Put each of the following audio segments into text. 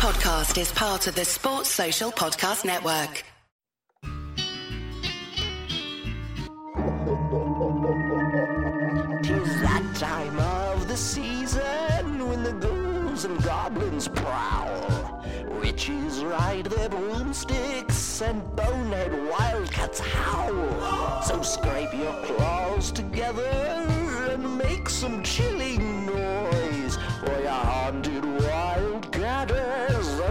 podcast is part of the Sports Social Podcast Network. Tis that time of the season when the ghouls and goblins prowl. Witches ride their broomsticks and bonehead wildcats howl. So scrape your claws together and make some chilling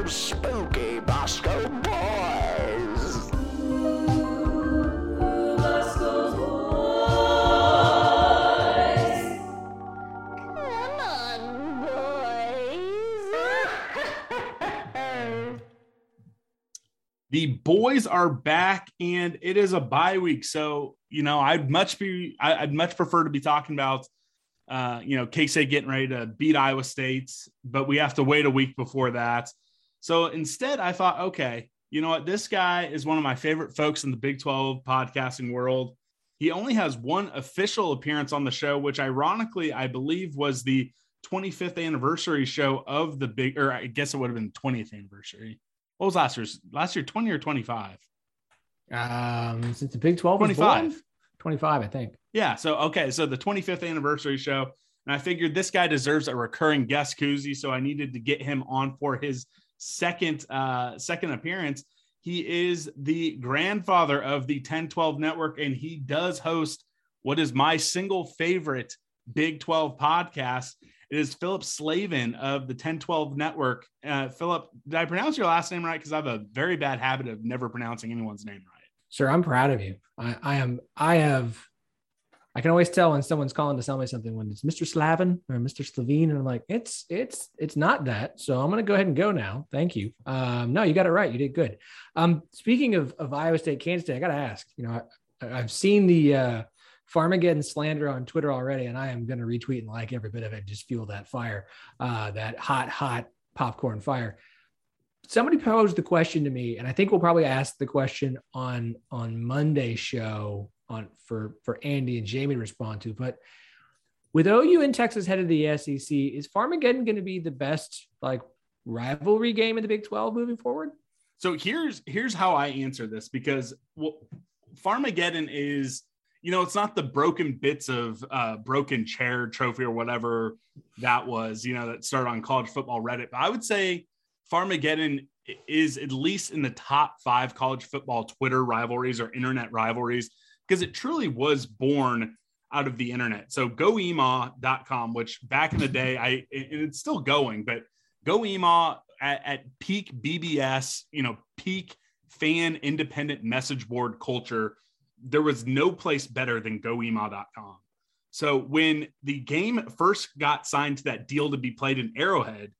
spooky Bosco boys. Come on, boys. the boys are back and it is a bye week so you know i'd much be i'd much prefer to be talking about uh you know k-state getting ready to beat iowa state but we have to wait a week before that so instead i thought okay you know what this guy is one of my favorite folks in the big 12 podcasting world he only has one official appearance on the show which ironically i believe was the 25th anniversary show of the big or i guess it would have been 20th anniversary what was last year's? Last year, 20 or 25? Um, since the Big 12 was 25. born? 25, I think. Yeah. So, okay. So the 25th anniversary show. And I figured this guy deserves a recurring guest koozie. So I needed to get him on for his second, uh, second appearance. He is the grandfather of the 1012 network, and he does host what is my single favorite Big 12 podcast. It is Phillip Slavin of the 1012 network. Uh, Phillip, did I pronounce your last name right? Because I have a very bad habit of never pronouncing anyone's name right. Sir, I'm proud of you. I, I am, I have, I can always tell when someone's calling to sell me something when it's Mr. Slavin or Mr. Slavine. And I'm like, it's, it's, it's not that. So I'm going to go ahead and go now. Thank you. Um, no, you got it right. You did good. Um, speaking of, of Iowa State, Kansas State, I got to ask, you know, I, I've seen the, uh, Farmageddon slander on Twitter already, and I am going to retweet and like every bit of it. Just fuel that fire, uh, that hot, hot popcorn fire. Somebody posed the question to me, and I think we'll probably ask the question on on Monday's show on for for Andy and Jamie to respond to. But with OU and Texas headed to the SEC, is Farmageddon going to be the best like rivalry game in the Big Twelve moving forward? So here's here's how I answer this because well, Farmageddon is you know it's not the broken bits of uh, broken chair trophy or whatever that was you know that started on college football Reddit. But I would say Farmageddon is at least in the top five college football Twitter rivalries or internet rivalries because it truly was born out of the internet. So goemaw.com, which back in the day, I it's still going, but goemaw at, at peak BBS, you know, peak fan independent message board culture, there was no place better than goemaw.com. So when the game first got signed to that deal to be played in Arrowhead,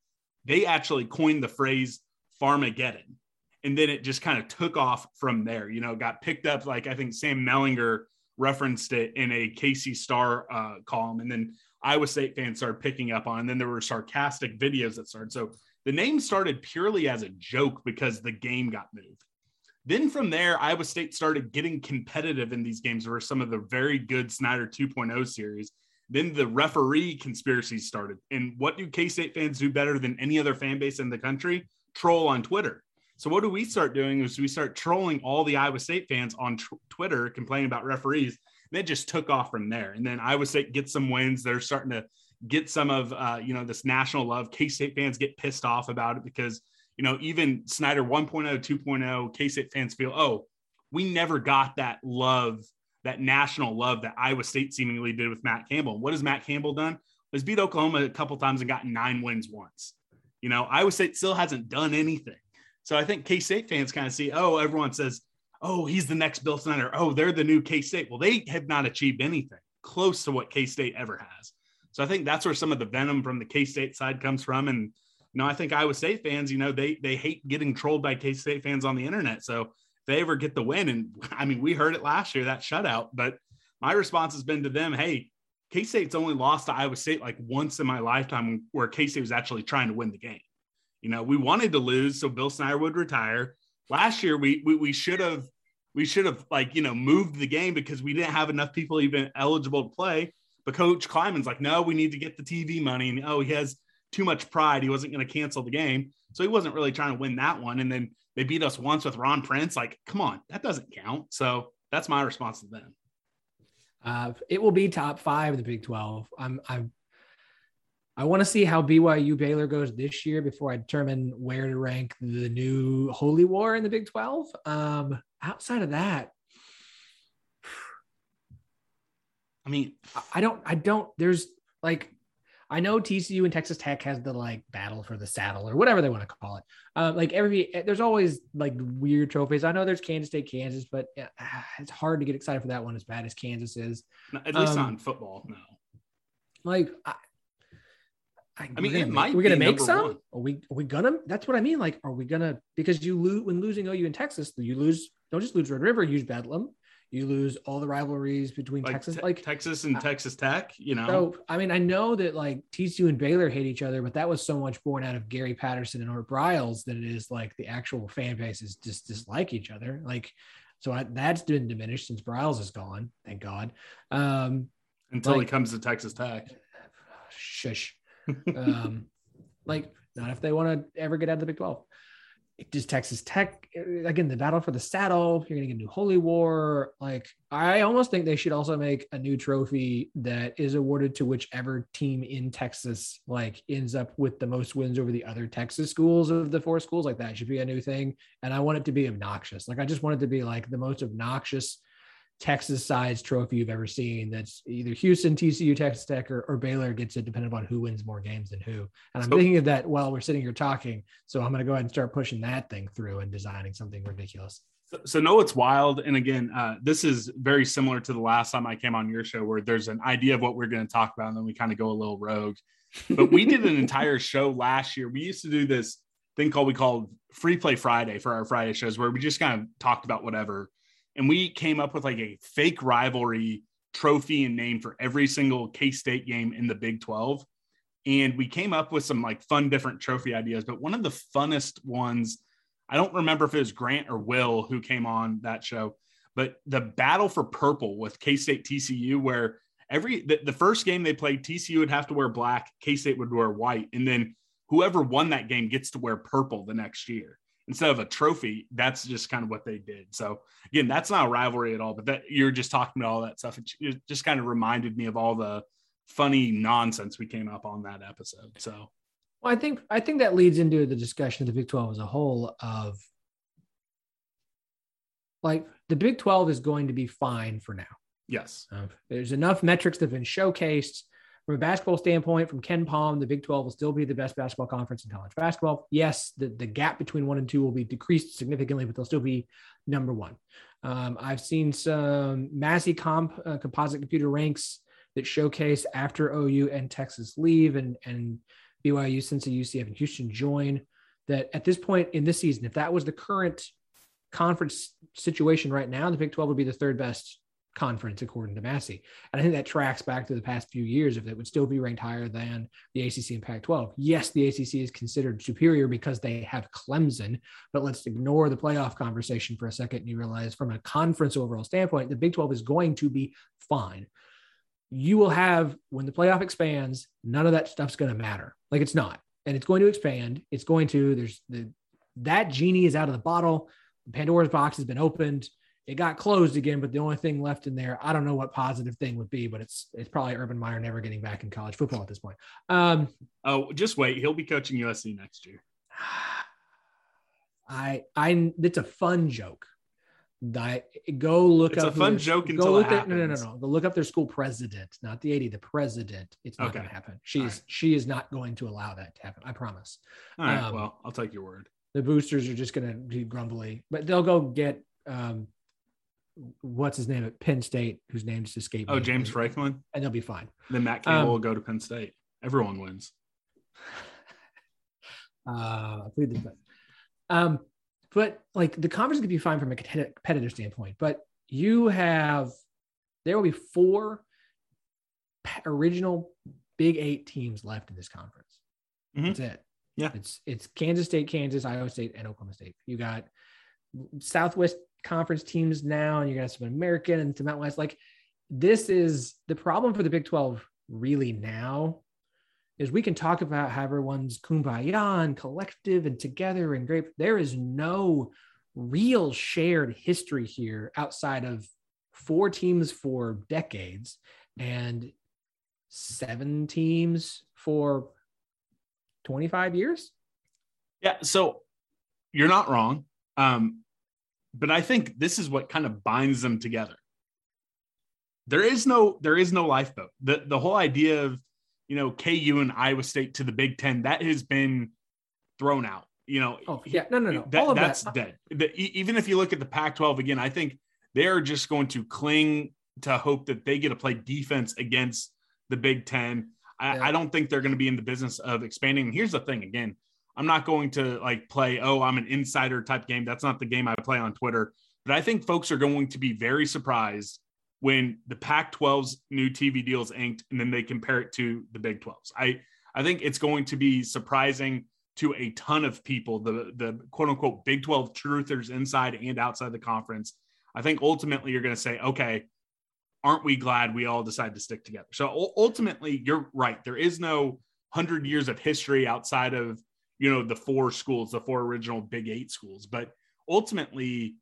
they actually coined the phrase Farmageddon. And then it just kind of took off from there. You know, got picked up like I think Sam Mellinger referenced it in a KC Star uh, column, and then Iowa State fans started picking up on. It, and then there were sarcastic videos that started. So the name started purely as a joke because the game got moved. Then from there, Iowa State started getting competitive in these games where some of the very good Snyder 2.0 series. Then the referee conspiracies started. And what do K State fans do better than any other fan base in the country? Troll on Twitter. So what do we start doing is we start trolling all the Iowa State fans on tr- Twitter, complaining about referees. It just took off from there. And then Iowa State gets some wins. They're starting to get some of uh, you know this national love. K State fans get pissed off about it because you know even Snyder 1.0, 2.0, K State fans feel oh we never got that love, that national love that Iowa State seemingly did with Matt Campbell. What has Matt Campbell done? Was beat Oklahoma a couple times and got nine wins once. You know Iowa State still hasn't done anything. So I think K State fans kind of see oh everyone says oh he's the next Bill Snyder oh they're the new K State. Well they have not achieved anything close to what K State ever has. So I think that's where some of the venom from the K State side comes from. And you know, I think Iowa State fans, you know, they they hate getting trolled by K State fans on the internet. So if they ever get the win, and I mean, we heard it last year that shutout. But my response has been to them, hey, K State's only lost to Iowa State like once in my lifetime, where K State was actually trying to win the game. You know, we wanted to lose so Bill Snyder would retire. Last year, we we, we should have we should have like you know moved the game because we didn't have enough people even eligible to play. But Coach Klieman's like, no, we need to get the TV money. And oh, he has too much pride. He wasn't going to cancel the game. So he wasn't really trying to win that one. And then they beat us once with Ron Prince. Like, come on, that doesn't count. So that's my response to them. Uh, it will be top five in the Big 12. I'm, I'm, I want to see how BYU Baylor goes this year before I determine where to rank the new Holy War in the Big 12. Um, outside of that, I mean, I don't, I don't, there's like, I know TCU and Texas Tech has the like battle for the saddle or whatever they want to call it. Um, like every, there's always like weird trophies. I know there's Kansas State, Kansas, but uh, it's hard to get excited for that one as bad as Kansas is. At least Um, not in football. No. Like, I, I mean, we're it gonna, might we're gonna make some. one. Are we? Are we gonna? That's what I mean. Like, are we gonna? Because you lose when losing OU in Texas, you lose. Don't just lose Red River. You lose Bedlam. You lose all the rivalries between Like Texas. Te- Like, Texas and uh, Texas Tech, you know. so I mean, I know that like TCU and Baylor hate each other, but that was so much born out of Gary Patterson and Art Briles than it is like the actual fan bases just dislike each other. Like, so I, that's been diminished since Briles is gone. Thank God. Um, until he comes to Texas Tech. shush. Um, like, not if they want to ever get out of the Big 12. Just Texas Tech, again, the battle for the saddle. You're to get a new Holy War. Like, I almost think they should also make a new trophy that is awarded to whichever team in Texas, like, ends up with the most wins over the other Texas schools of the four schools. Like, that should be a new thing. And I want it to be obnoxious. Like, I just want it to be like the most obnoxious Texas size trophy you've ever seen. That's either Houston, TCU, Texas Tech, or, or Baylor gets it, depending on who wins more games than who. And I'm So- thinking of that while we're sitting here talking. So I'm going to go ahead and start pushing that thing through and designing something ridiculous. So, so no, it's wild. And again, uh, this is very similar to the last time I came on your show, where there's an idea of what we're going to talk about, and then we kind of go a little rogue. But we did an entire show last year. We used to do this thing called we called Free Play Friday for our Friday shows, where we just kind of talked about whatever, and we came up with like a fake rivalry trophy and name for every single K State game in the Big Twelve. And we came up with some like fun different trophy ideas, but one of the funnest ones I don't remember if it was Grant or Will who came on that show, but the battle for purple with K State TCU, where every the, the first game they played, TCU would have to wear black, K State would wear white, and then whoever won that game gets to wear purple the next year instead of a trophy. That's just kind of what they did. So again, that's not a rivalry at all, but that you're just talking about all that stuff. It, just kind of reminded me of all the funny nonsense we came up on that episode. So Well, I think I think that leads into the discussion of the Big 12 as a whole of like the Big 12 is going to be fine for now. yes, Uh, there's enough metrics that have been showcased from a basketball standpoint. From KenPom, the Big 12 will still be the best basketball conference in college basketball. Yes, the, the gap between one and two will be decreased significantly, but they'll still be number one. Um, I've seen some Massey comp uh, composite computer ranks that showcase after OU and Texas leave and and BYU, Cincinnati, UCF, and Houston join. That at this point in this season, if that was the current conference situation right now, the Big 12 would be the third best conference according to Massey. And I think that tracks back to the past few years if it would still be ranked higher than the ACC and Pac 12. Yes, the ACC is considered superior because they have Clemson, but let's ignore the playoff conversation for a second and you realize from a conference overall standpoint, the Big 12 is going to be fine. You will have, when the playoff expands, none of that stuff's going to matter. Like it's not. And it's going to expand. It's going to, there's the, that genie is out of the bottle. The Pandora's box has been opened it got closed again, but the only thing left in there, I don't know what positive thing would be, but it's it's probably Urban Meyer never getting back in college football at this point. Um, oh, just wait, he'll be coaching USC next year. I I it's a fun joke. I, go look It's a up who fun their- joke until look it at, no no no no go look up their school president, not the 80, the president. It's not Okay. going to happen. She's right. she is not going to allow that to happen. I promise. All right, Um, well, I'll take your word. the boosters are just going to be grumbly, but they'll go get um, what's his name at Penn State, whose name name's escaped. Oh, me, James Franklin. and they'll be fine. Then Matt Campbell Um, will go to Penn State. Everyone wins. Uh, plead the fifth. Um, but like the conference could be fine from a competi- competitive standpoint, but you have there will be four original Big Eight teams left in this conference. Mhm. That's it. Yeah. it's it's Kansas State, Kansas, Iowa State, and Oklahoma State. You got Southwest Conference teams now, and you got some American and some Mountain West. Like this is the problem for the Big Twelve really now is we can talk about how everyone's kumbaya and collective and together and great. There is no real shared history here outside of four teams for decades and seven teams for 25 years. Yeah. So you're not wrong. Um, but I think this is what kind of binds them together. There is no there is no lifeboat. The the whole idea of you know KU and Iowa State to the Big Ten that has been thrown out. You know, oh yeah, no, no, no, that, All of that's that. dead. The, even if you look at the Pac-12 again, I think they're just going to cling to hope that they get to play defense against the Big Ten. I, Yeah. I don't think they're going to be in the business of expanding. And here's the thing again, I'm not going to like play, oh, I'm an insider type game. That's not the game I play on Twitter. But I think folks are going to be very surprised when the Pac 12's new TV deal is inked and then they compare it to the Big 12's. I, I think it's going to be surprising to a ton of people, the, the quote unquote Big 12 truthers inside and outside the conference. I think ultimately you're going to say, okay, aren't we glad we all decided to stick together? So ultimately, you're right. There is no hundred years of history outside of you know the four schools, the four original Big Eight schools, but ultimately,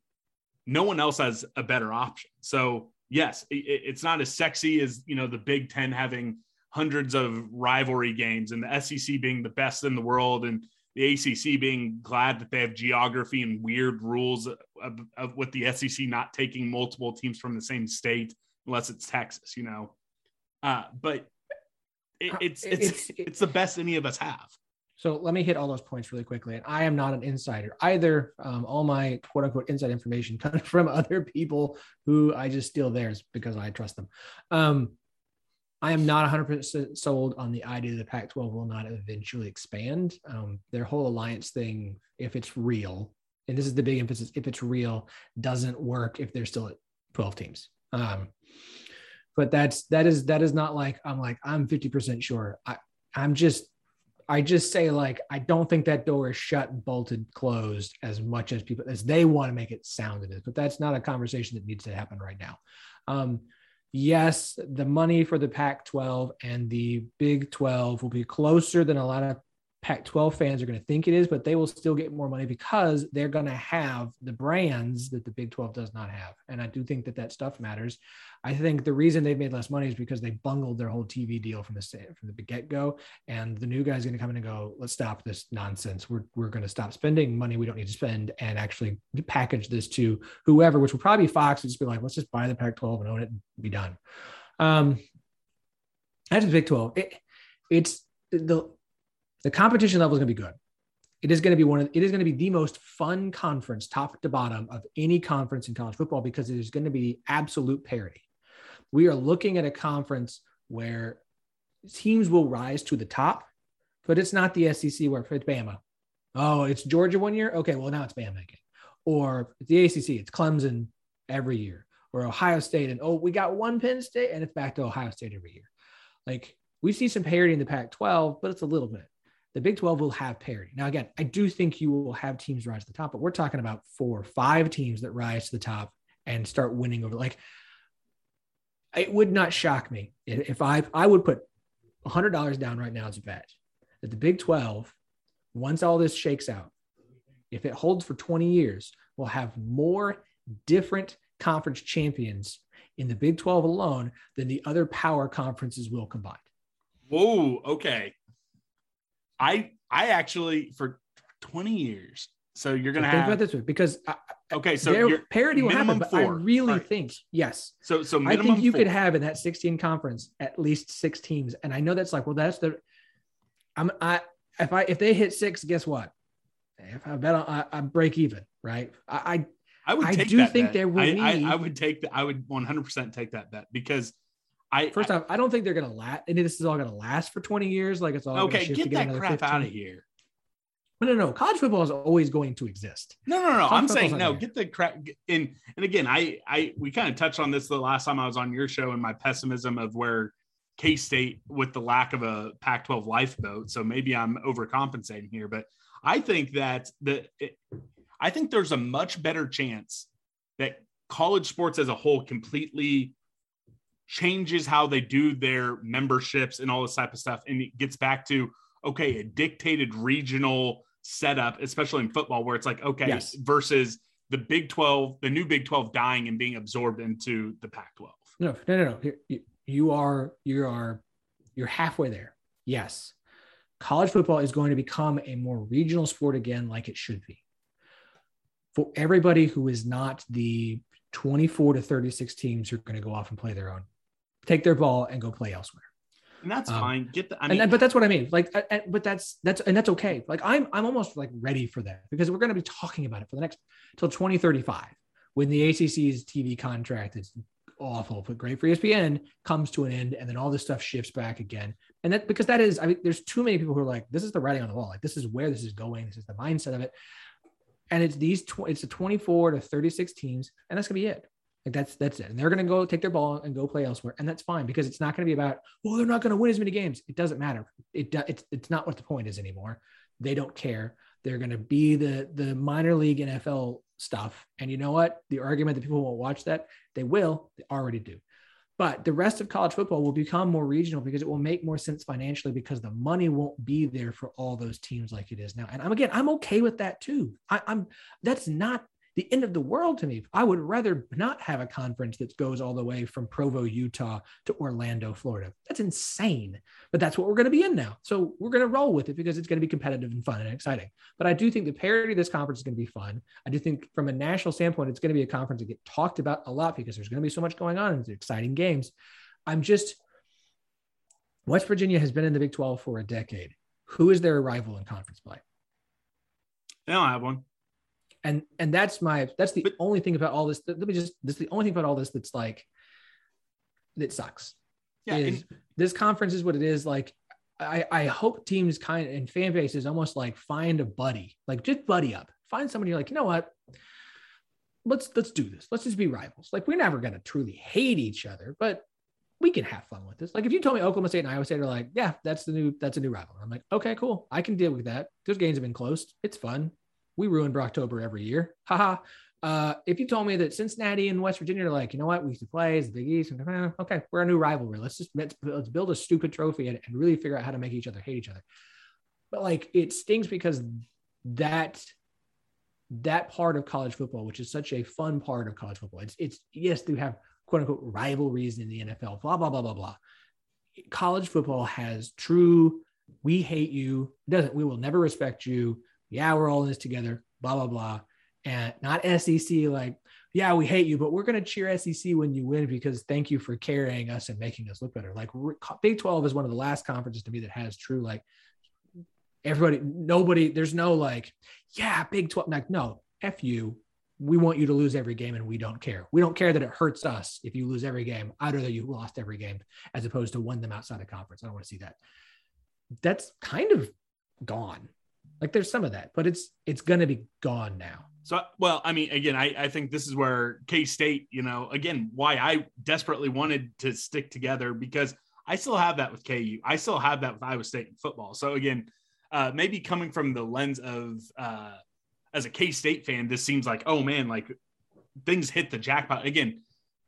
no one else has a better option. So yes, i- i- it's not as sexy as you know the Big Ten having hundreds of rivalry games and the SEC being the best in the world and the ACC being glad that they have geography and weird rules of, of with the SEC not taking multiple teams from the same state unless it's Texas, you know. Uh, but it, it's, it's It's- it's the best any of us have. So let me hit all those points really quickly. And I am not an insider either. Um, all my quote unquote inside information comes from other people who I just steal theirs because I trust them. Um, I am not 100% sold on the idea that the Pac 12 will not eventually expand. Um, their whole alliance thing, if it's real, and this is the big emphasis, if it's real, doesn't work if they're still at 12 teams. Um, but that's that is that is not like I'm like I'm 50% sure. I I'm just I just say like I don't think that door is shut, bolted, closed as much as people as they want to make it sound it is. But that's not a conversation that needs to happen right now. Um, yes, the money for the Pac-12 and the Big 12 will be closer than a lot of Pac-12 fans are going to think it is, but they will still get more money because they're going to have the brands that the Big 12 does not have. And I do think that that stuff matters. I think the reason they've made less money is because they bungled their whole TV deal from the from the get go, and the new guy's going to come in and go, "Let's stop this nonsense. We're we're going to stop spending money we don't need to spend, and actually package this to whoever, which will probably be Fox, and just be like, let's just buy the Pac-12 and own it and be done." Um, as the Big 12, it, it's the the competition level is going to be good. It is going to be one of it is going to be the most fun conference, top to bottom, of any conference in college football because it is going to be absolute parity. We are looking at a conference where teams will rise to the top, but it's not the SEC where it's Bama. Oh, it's Georgia one year. Okay, well now it's Bama again. Or the ACC, it's Clemson every year. Or Ohio State, and oh, we got one Penn State, and it's back to Ohio State every year. Like we see some parity in the Pac-12, but it's a little bit. The Big 12 will have parity. Now, again, I do think you will have teams rise to the top, but we're talking about four or five teams that rise to the top and start winning over. Like, it would not shock me if I I would put hundred dollars down right now as a bet that the Big 12, once all this shakes out, if it holds for 20 years, will have more different conference champions in the Big 12 alone than the other power conferences will combine. Whoa, okay. I I actually for 20 years. So you're gonna have about this way because I, okay. So their you're parity will happen, but I really Right. think yes. so so I think you four. could have in that 16 conference at least six teams, and I know that's like, well, that's the. I'm I if I if they hit six, guess what? If I bet on, I, I break even, right? I, I would I take do that think bet. there will I, be- I, I would take that. I would 100% take that bet because I I first off, I don't think they're gonna last. And this is all gonna last for 20 years. Like it's all okay, get to get that crap 15. out of here. No, no, no. College football is always going to exist. No, no, no. College I'm saying no. here. Get the crap. And and again, I I we kind of touched on this the last time I was on your show and my pessimism of where K State with the lack of a Pac-12 lifeboat. So maybe I'm overcompensating here, but I think that the it, I think there's a much better chance that college sports as a whole completely changes how they do their memberships and all this type of stuff. And it gets back to, okay, a dictated regional setup, especially in football, where it's like, okay, Yes. versus the Big 12, the new Big 12 dying and being absorbed into the Pac 12. No, no, no, no. You- are, you are, you're halfway there. Yes. College football is going to become a more regional sport again, like it should be. For everybody who is not the 24 to 36 teams who are going to go off and play their own, take their ball and go play elsewhere. And that's Um, fine. Get the, I and mean, that- but that's what I mean. Like, I- but that's that's and that's okay. Like, I'm I'm almost like ready for that because we're going to be talking about it for the next till 2035 when the ACC's TV contract is awful but great for ESPN comes to an end, and then all this stuff shifts back again. And that because that is, I mean, there's too many people who are like, this is the writing on the wall. Like, this is where this is going. This is the mindset of it. And it's these, tw- it's the 24 to 36 teams, and that's gonna be it. Like that's that's it. And they're gonna go take their ball and go play elsewhere, and that's fine because it's not gonna be about well, they're not gonna win as many games. It doesn't matter. It it's it's not what the point is anymore. They don't care. They're gonna be the the minor league NFL stuff. And you know what? The argument that people won't watch that they will. They already do. But the rest of college football will become more regional because it will make more sense financially because the money won't be there for all those teams like it is now. And I'm again, I'm okay with that too. I, I'm that's not the end of the world to me. I would rather not have a conference that goes all the way from Provo, Utah to Orlando, Florida. That's insane. But that's what we're going to be in now. So we're going to roll with it because it's going to be competitive and fun and exciting. But I do think the parity of this conference is going to be fun. I do think from a national standpoint, it's going to be a conference that get talked about a lot because there's going to be so much going on and it's exciting games. I'm just West Virginia has been in the Big 12 for a decade. Who is their rival in conference play? they don't have one. And and that's my that's the But- only thing about all this let me just this is the only thing about all this that's like that sucks Yeah. is and- this conference is what it is. Like i i hope teams kind of and fan bases almost like find a buddy like just buddy up find somebody you're like you know what? Let's let's do this. Let's just be rivals. Like we're never going to truly hate each other but we can have fun with this. Like if you told me oklahoma state and iowa state are like yeah that's the new that's a new rival. I'm like okay cool. I can deal with that. Those games have been close. It's fun we ruin Brocktober every year. Haha. Uh, if you told me that Cincinnati and West Virginia are like, you know what, we used to play as the Big East, and, eh, okay, we're a new rivalry. Let's just let's, let's build a stupid trophy and, and really figure out how to make each other hate each other. But like, it stings because that that part of college football, which is such a fun part of college football, it's it's yes, they have quote unquote rivalries in the NFL, blah blah blah blah blah. College football has true. We hate you. Doesn't we will never respect you yeah, we're all in this together, blah, blah, blah. And not SEC, like, yeah, we hate you, but we're going to cheer SEC when you win because thank you for carrying us and making us look better. Like, Big 12 is one of the last conferences to me that has true, like, everybody, nobody, there's no like, yeah, Big 12. Like, no, F you. We want you to lose every game and we don't care. We don't care that it hurts us if you lose every game. I'd you lost every game as opposed to won them outside of conference. I don't want to see that. That's kind of gone. Like there's some of that, but it's it's gonna be gone now. So, well, I mean, again, I, I think this is where K State, you know, again, why I desperately wanted to stick together because I still have that with KU. I still have that with Iowa State in football. So, again, uh, maybe coming from the lens of uh, as a K State fan, this seems like, oh man, like things hit the jackpot. Again,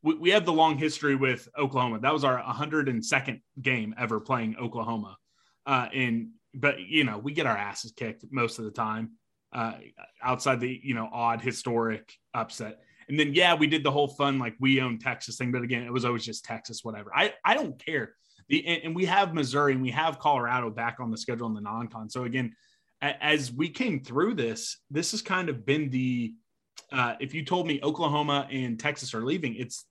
we, we have the long history with Oklahoma. That was our 102nd game ever playing Oklahoma. Uh, and but you know, we get our asses kicked most of the time uh, outside the you know odd historic upset. And then yeah, we did the whole fun like we own Texas thing, but again, it was always just Texas, whatever. I I don't care. The and, and we have Missouri and we have Colorado back on the schedule in the non-con. So again, a, as we came through this, this has kind of been the uh, if you told me Oklahoma and Texas are leaving, it's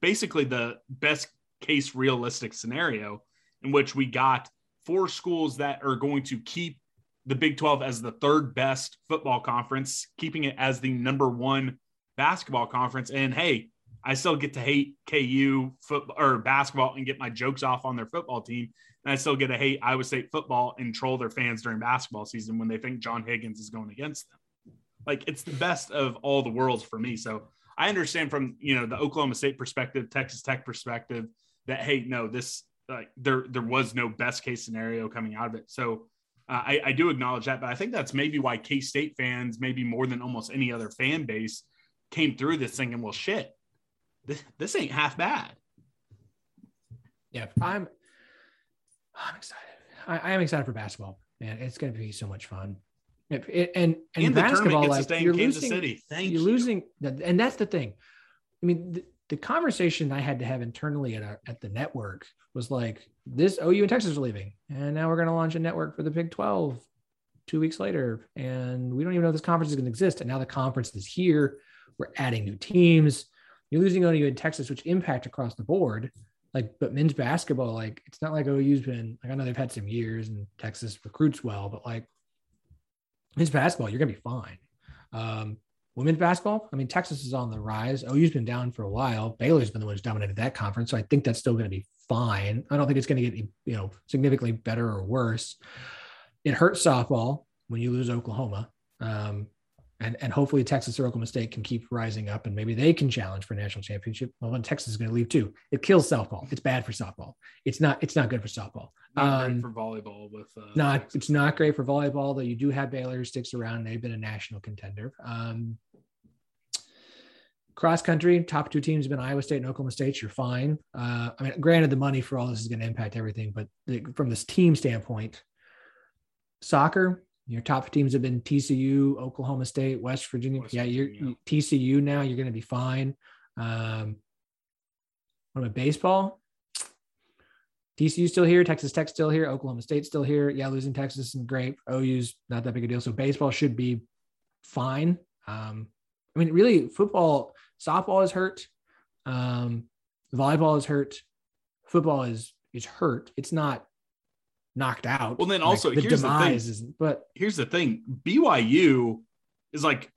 basically the best case realistic scenario in which we got four schools that are going to keep the Big 12 as the third best football conference, keeping it as the number one basketball conference. And hey, I still get to hate KU football or basketball and get my jokes off on their football team. And I still get to hate Iowa State football and troll their fans during basketball season when they think John Higgins is going against them. Like it's the best of all the worlds for me. So I understand from you know the Oklahoma State perspective, Texas Tech perspective, that hey, no, this like there there was no best case scenario coming out of it. So uh, I, I do acknowledge that, but I think that's maybe why K State fans, maybe more than almost any other fan base, came through this thinking, well, shit, this, this ain't half bad. Yeah, I'm. I'm excited. I, I am excited for basketball, man. It's going to be so much fun. It, it, and and, And the basketball, tournament gets to like stay you're Kansas losing, City. Thank you're you. losing, and that's the thing. I mean, the, the conversation I had to have internally at our, at the network was like, this OU and Texas are leaving, and now we're going to launch a network for the Big 12 two weeks later, and we don't even know this conference is going to exist. And now the conference is here. We're adding new teams. You're losing OU and Texas, which impact across the board. Like, but men's basketball, like, it's not like OU's been like I know they've had some years and Texas recruits well, but like men's basketball, you're gonna be fine. Um, women's basketball, I mean, Texas is on the rise. OU's been down for a while. Baylor's been the one who's dominated that conference, so I think that's still going to be fine. I don't think it's going to get you know significantly better or worse. It hurts softball when you lose Oklahoma, um, and and hopefully Texas or Oklahoma State can keep rising up, and maybe they can challenge for national championship. Well, then Texas is going to leave too. It kills softball. It's bad for softball. It's not. It's not good for softball. Not Um, for volleyball with uh, not Texas. it's not great for volleyball though you do have baylor who sticks around they've been a national contender um cross country top two teams have been iowa state and oklahoma state you're fine uh i mean granted the money for all this is going to impact everything but the, from this team standpoint soccer your top teams have been tcu oklahoma state west virginia West yeah you're tcu now you're going to be fine um what about baseball TCU still here, Texas Tech still here, Oklahoma State still here. Yeah, losing Texas and great. OU's not that big a deal. So baseball should be fine. Um, I mean, really, football, softball is hurt. Um, volleyball is hurt. Football is is hurt. It's not knocked out. Well, then Like, also, the here's the thing. But Here's the thing: BYU is like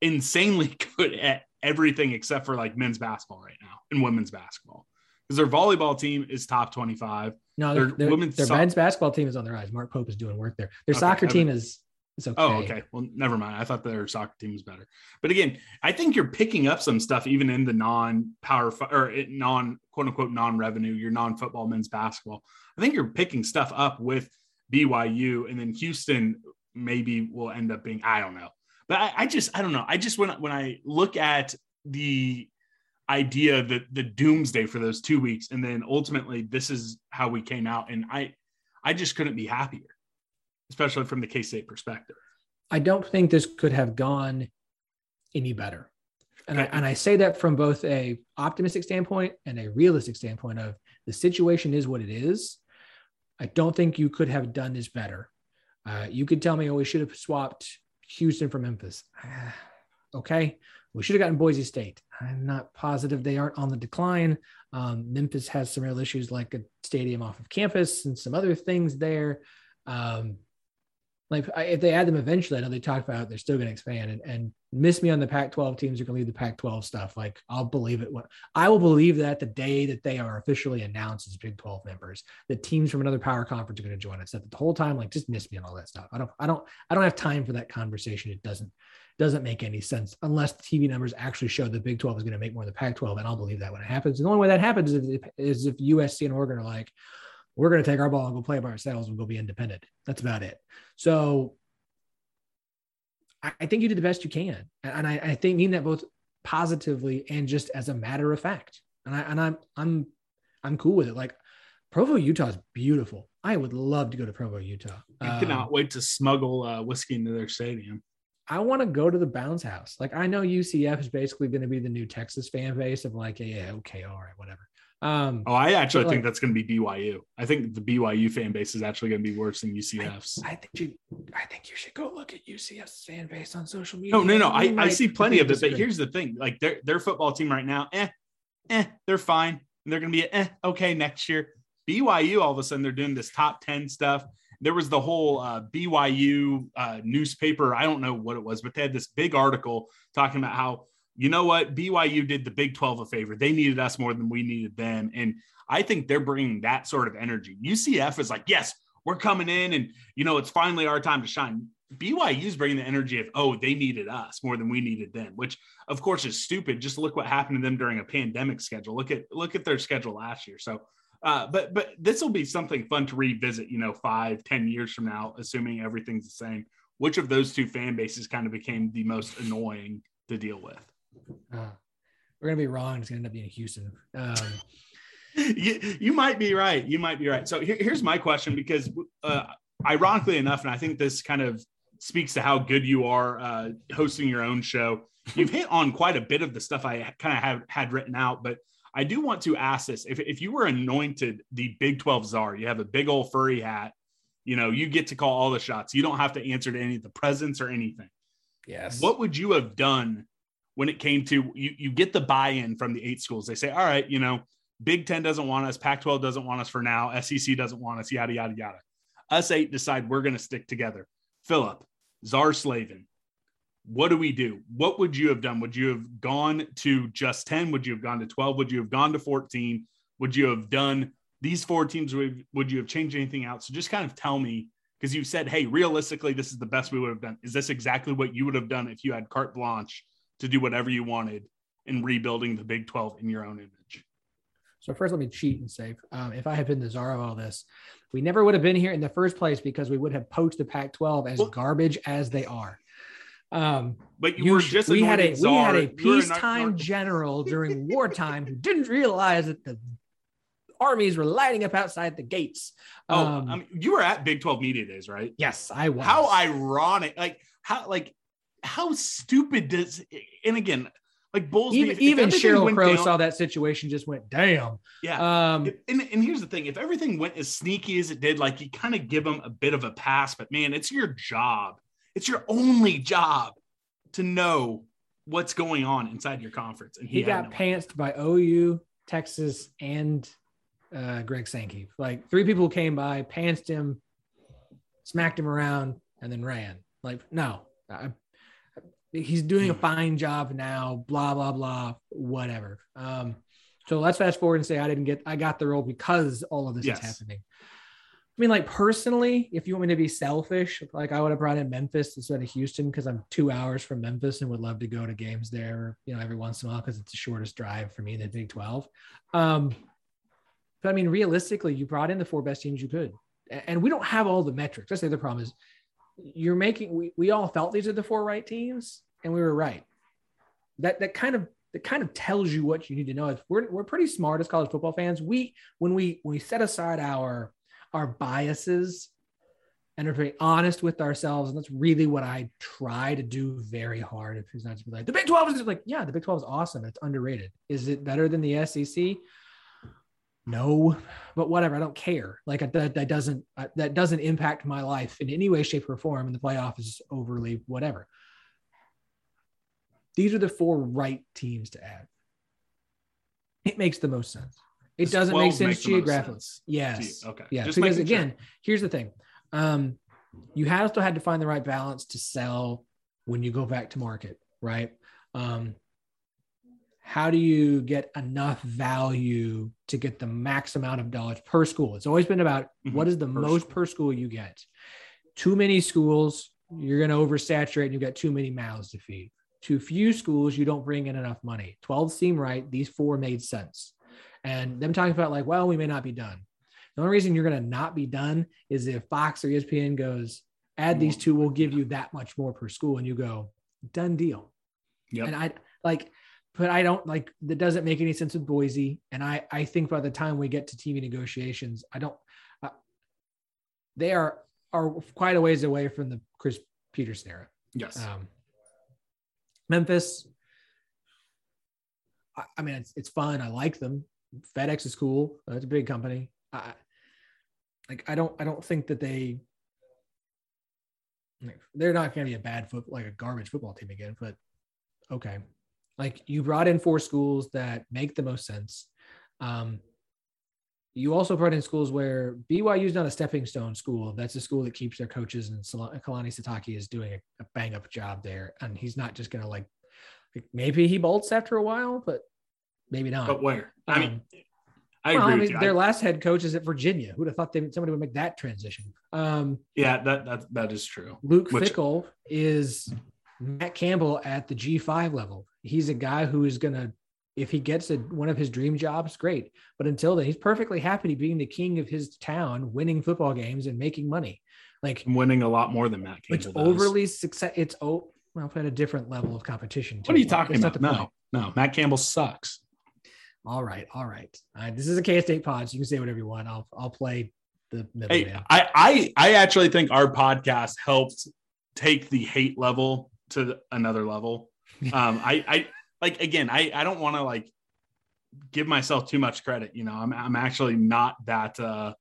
insanely good at everything except for like men's basketball right now and women's basketball because their volleyball team is top 25. no, Their their, women's their soc- men's basketball team is on the rise. Mark Pope is doing work there. Their Okay, soccer team is is oh, okay. Oh, okay. Well, never mind. I thought their soccer team was better. But again, I think you're picking up some stuff even in the non-power or non quote unquote non-revenue, your non-football men's basketball. I think you're picking stuff up with BYU, and then Houston maybe will end up being I don't know. But I, I just I don't know. I just when when I look at the idea that the doomsday for those two weeks, and then ultimately this is how we came out, and I I just couldn't be happier, especially from the K State perspective. I don't think this could have gone any better. And I, and I say that from both a optimistic standpoint and a realistic standpoint of the situation is what it is. I don't think you could have done this better. Uh, you could tell me, oh, we should have swapped Houston for Memphis. Okay. We should have gotten Boise State. I'm not positive they aren't on the decline. Um, Memphis has some real issues like a stadium off of campus and some other things there. Um, like I- if they add them eventually, I know they talked about it, they're still going to expand and, and miss me on the Pac-12 teams are going to leave the Pac-12 stuff. Like I'll believe it. When, I will believe that the day that they are officially announced as Big 12 members, the teams from another power conference are going to join us. That the whole time, like just miss me on all that stuff. I don't, I don't, I don't have time for that conversation. It doesn't, doesn't make any sense unless the TV numbers actually show the Big 12 is going to make more than the Pac-12, and I'll believe that when it happens. The only way that happens is if, is if USC and Oregon are like, we're going to take our ball and go play by ourselves and go be independent. That's about it. So I, think you did the best you can, and, I, I think mean that both positively and just as a matter of fact. And I and I'm I'm I'm cool with it. Like Provo, Utah is beautiful. I would love to go to Provo, Utah. I Um, cannot wait to smuggle uh, whiskey into their stadium. I want to go to the bounce house. Like I know UCF is basically going to be the new Texas fan base of like, yeah, okay, all right, whatever. Um, Oh, I actually think like- that's going to be BYU. I think the BYU fan base is actually going to be worse than I, UCF's. I think you, I think you should go look at UCF's fan base on social media. no, no, no. I, I see plenty of it, disagree. but here's the thing: like their their football team right now, eh, eh, they're fine. They're going to be eh, okay next year. BYU, all of a sudden, they're doing this top ten stuff. There was the whole uh, BYU uh, newspaper. I don't know what it was, but they had this big article talking about how you know what BYU did the Big Twelve a favor. They needed us more than we needed them, and I think they're bringing that sort of energy. UCF is like, yes, we're coming in, and you know it's finally our time to shine. BYU is bringing the energy of, oh, they needed us more than we needed them, which of course is stupid. Just look what happened to them during a pandemic schedule. Look at look at their schedule last year. So, uh, but but this will be something fun to revisit. You know, five ten years from now, assuming everything's the same. Which of those two fan bases kind of became the most annoying to deal with? Uh, we're gonna be wrong. It's gonna end up being Houston. Um, you, you might be right. You might be right. So here, here's my question because, uh, ironically enough, and I think this kind of speaks to how good you are uh, hosting your own show. You've hit on quite a bit of the stuff I kind of have had written out, but I do want to ask this: if if you were anointed the Big Twelve czar, you have a big old furry hat, you know, you get to call all the shots. You don't have to answer to any of the presents or anything. Yes. What would you have done when it came to you? You get the buy-in from the eight schools. They say, all right, you know, Big Ten doesn't want us, Pac-12 doesn't want us for now, SEC doesn't want us, yada yada yada. Us eight decide we're going to stick together. Phillip, Czar Slavin, what do we do? What would you have done? Would you have gone to just 10? Would you have gone to 12? Would you have gone to 14? Would you have done these four teams? Would, would you have changed anything out? So just kind of tell me, because you said, hey, realistically, this is the best we would have done. Is this exactly what you would have done if you had carte blanche to do whatever you wanted in rebuilding the Big 12 in your own image? So first, let me cheat and say, um, if I had been the czar of all this, we never would have been here in the first place because we would have poached the Pac-12 as Well- garbage as they are. Um, But you, you were just we had a anointed we had a peacetime anointed- general during wartime who didn't realize that the armies were lining up outside the gates. Oh, Um, I mean, you were at Big 12 Media Days, right? yes, I was. How ironic. Like, how, like, how stupid does, and again, like Bulls, even if- even Cheryl Crow down- saw that situation, just went, "Damn." Yeah. Um, and, and here's the thing if everything went as sneaky as it did, like you kind of give them a bit of a pass, but man, it's your job. It's your only job to know what's going on inside your conference. And he, he, got no- pantsed by OU, Texas, and uh, Greg Sankey. Like three people came by, pantsed him, smacked him around, and then ran. Like, no, I, he's doing a Hmm. fine job now. Blah blah blah, whatever. Um, so let's fast forward and say I didn't get, I got the role because all of this Yes. is happening. I mean, like personally, if you want me to be selfish, like I would have brought in Memphis instead of Houston because I'm two hours from Memphis and would love to go to games there, you know, every once in a while because it's the shortest drive for me in the Big 12. Um, but I mean, realistically, you brought in the four best teams you could, and we don't have all the metrics. That's the other problem is you're making. We, we all felt these are the four right teams, and we were right. That that kind of that kind of tells you what you need to know. If we're we're pretty smart as college football fans, we when we when we set aside our our biases and are very honest with ourselves. And that's really what I try to do very hard. If it's not to be like, the Big 12 is like, yeah, the Big 12 is awesome. It's underrated. Is it better than the SEC? No, but whatever. I don't care. Like that, that doesn't, that doesn't impact my life in any way, shape or form. And the playoff is overly whatever. These are the four right teams to add. It makes the most sense. It Does doesn't make sense make the most geographically. sense Yes. Okay. Yeah. Just because making sure. again, here's the thing. Um, you have still had to find the right balance to sell when you go back to market, right? Um, how do you get enough value to get the max amount of dollars per school? It's always been about Mhm. what is the Per most school. per school you get. Too many schools, you're going to oversaturate and you've got too many mouths to feed. Too few schools, you don't bring in enough money. 12 seem right. These four made sense. And them talking about like, well, we may not be done. The only reason you're going to not be done is if Fox or ESPN goes, add these two, we'll give you that much more per school. And you go, done deal. Yep. And I like, but I don't like that doesn't make any sense with Boise. And I, I think by the time we get to TV negotiations, I don't, uh, they are, are quite a ways away from the Chris Petersen era. yes. Um, Memphis, I, I mean, it's, it's fun. I like them. FedEx is cool. Uh, it's a big company. I, like, I don't, I don't think that they, like, they're not going to be a bad foot, like a garbage football team again, but okay. Like you brought in four schools that make the most sense. Um, you also brought in schools where BYU is not a stepping stone school. That's a school that keeps their coaches, and Kalani Sitake is doing a, bang up job there. And he's not just going to like, like, maybe he bolts after a while, but maybe not. but where? I mean, Um, I well, agree I with mean, you. their I- last head coach is at Virginia. Who'd have thought they, somebody would make that transition? Um, yeah, that, that, that is true. Luke Which- Fickle is Matt Campbell at the G5 level. He's a guy who is going to, if he gets a, one of his dream jobs, great. But until then, he's perfectly happy being the king of his town, winning football games and making money. Like Winning a lot more than Matt it's Campbell does. overly success. It's oh, well, at a different level of competition. What are you talking That's about? No, point. no. Matt Campbell sucks. All right, all right. All right. This is a K State pod, so you can say whatever you want. I'll I'll play the Hey, middleman. I, I I actually think our podcast helped take the hate level to another level. Um, I I like again, I I don't want to like give myself too much credit. You know, I'm I'm actually not that uh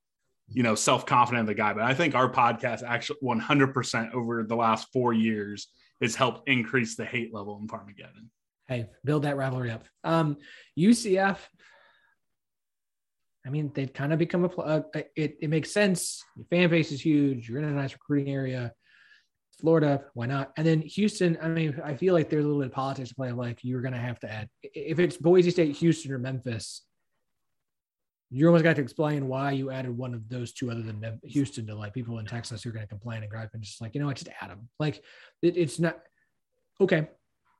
you know self confident of the guy, but I think our podcast actually 100 percent over the last four years has helped increase the hate level in Farmageddon. hey, build that rivalry up. Um, UCF. I mean, they've kind of become a. Uh, it it makes sense. Your fan base is huge. You're in a nice recruiting area. Florida, why not? And then Houston. I mean, I feel like there's a little bit of politics to play. Like you're going to have to add if it's Boise State, Houston, or Memphis. You almost got to explain why you added one of those two other than Houston to like people in Texas who are going to complain and gripe and just like you know what, just add them. Like it, it's not okay.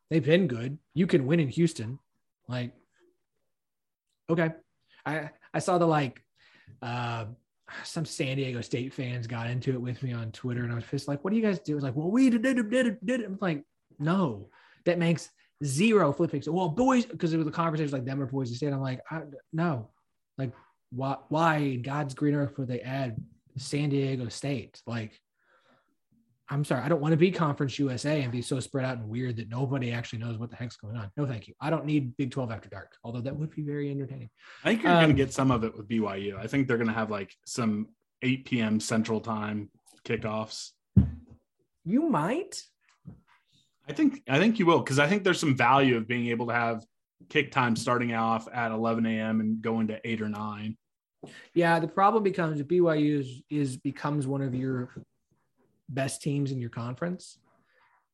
They've been good. You can win in Houston. Like, okay. I I saw the like uh some San Diego State fans got into it with me on Twitter, and I was just like, "What do you guys do?" It was like, "Well, we did it, did it, did it." I'm like, "No, that makes zero flipping." So, well, boys, because it was a conversation like them or Boise State. I'm like, I, "No, like, why? Why in God's green earth would they add San Diego State? Like, I'm sorry, I don't want to be Conference USA and be so spread out and weird that nobody actually knows what the heck's going on. No, thank you. I don't need Big 12 after dark, although that would be very entertaining. I think you're going Um, to get some of it with BYU. I think they're going to have like some 8 p.m. Central Time kickoffs. You might. I think I think you will because I think there's some value of being able to have kick time starting off at 11 a.m. and going to eight or nine. Yeah, the problem becomes if BYU is, is becomes one of your best teams in your conference.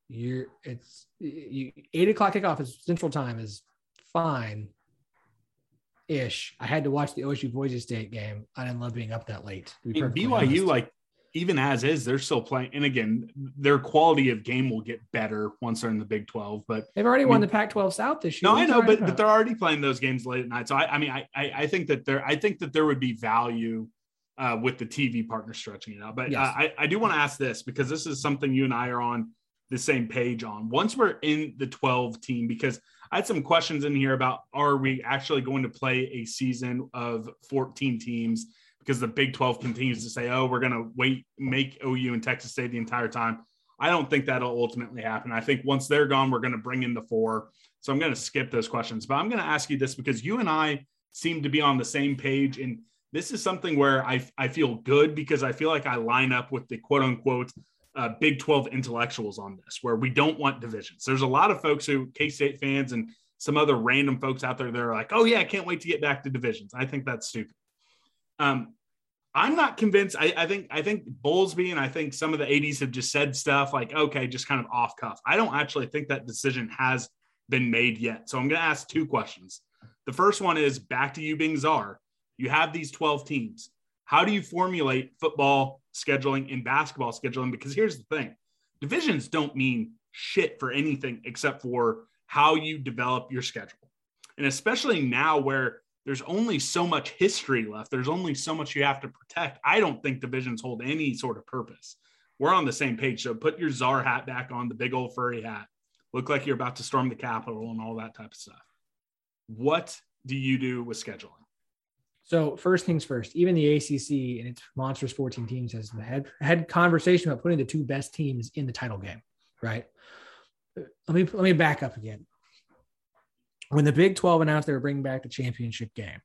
You're it's you eight o'clock kickoff is central time is fine. Ish. I had to watch the OSU Boise State game. I didn't love being up that late. be I mean, perfectly BYU, honest. like even as is, they're still playing. And again, their quality of game will get better once they're in the Big 12. But they've already I won mean- the Pac-12 South this year. no, I know, but, but they're already playing those games late at night. So I, I mean, I, I I think that there I think that there would be value uh, with the TV partner stretching it out. But Yes. uh, I, I do want to ask this because this is something you and I are on the same page on. Once we're in the 12 team, because I had some questions in here about are we actually going to play a season of 14 teams? Because the Big 12 continues to say, oh, we're going to wait, make OU and Texas State the entire time. I don't think that'll ultimately happen. I think once they're gone, we're going to bring in the four. So I'm going to skip those questions, but I'm going to ask you this because you and I seem to be on the same page. And this is something where I, I feel good because I feel like I line up with the quote unquote uh, Big 12 intellectuals on this, where we don't want divisions. There's a lot of folks who, K State fans and some other random folks out there, they're like, oh, yeah, I can't wait to get back to divisions. I think that's stupid. Um, I'm not convinced. I, I think I think Bowlesby and I think some of the ADs have just said stuff like, okay, just kind of off cuff. I don't actually think that decision has been made yet. So I'm going to ask two questions. The first one is back to you being czar. You have these 12 teams. How do you formulate football scheduling and basketball scheduling? Because here's the thing divisions don't mean shit for anything except for how you develop your schedule. And especially now where there's only so much history left, there's only so much you have to protect. I don't think divisions hold any sort of purpose. We're on the same page. So put your czar hat back on, the big old furry hat. Look like you're about to storm the Capitol and all that type of stuff. What do you do with scheduling? So first things first, even the ACC and its monstrous 14 teams has had had conversation about putting the two best teams in the title game, right? Let me let me back up again. When the Big 12 announced they were bringing back the championship game,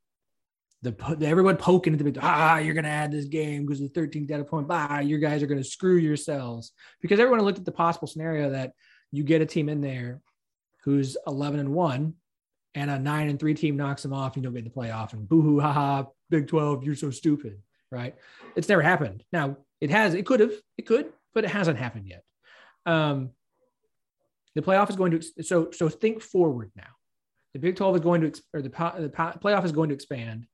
the everyone poking at the big ah you're going to add this game because the 13th data point bye you guys are going to screw yourselves because everyone looked at the possible scenario that you get a team in there who's 11 and 1 and a 9 and 3 team knocks them off you don't get the playoff. And boohoo haha big 12 you're so stupid right? It's never happened. Now it has it could have it could but it hasn't happened yet. Um the playoff is going to so so think forward now. The big 12 is going to or the, the playoff is going to expand.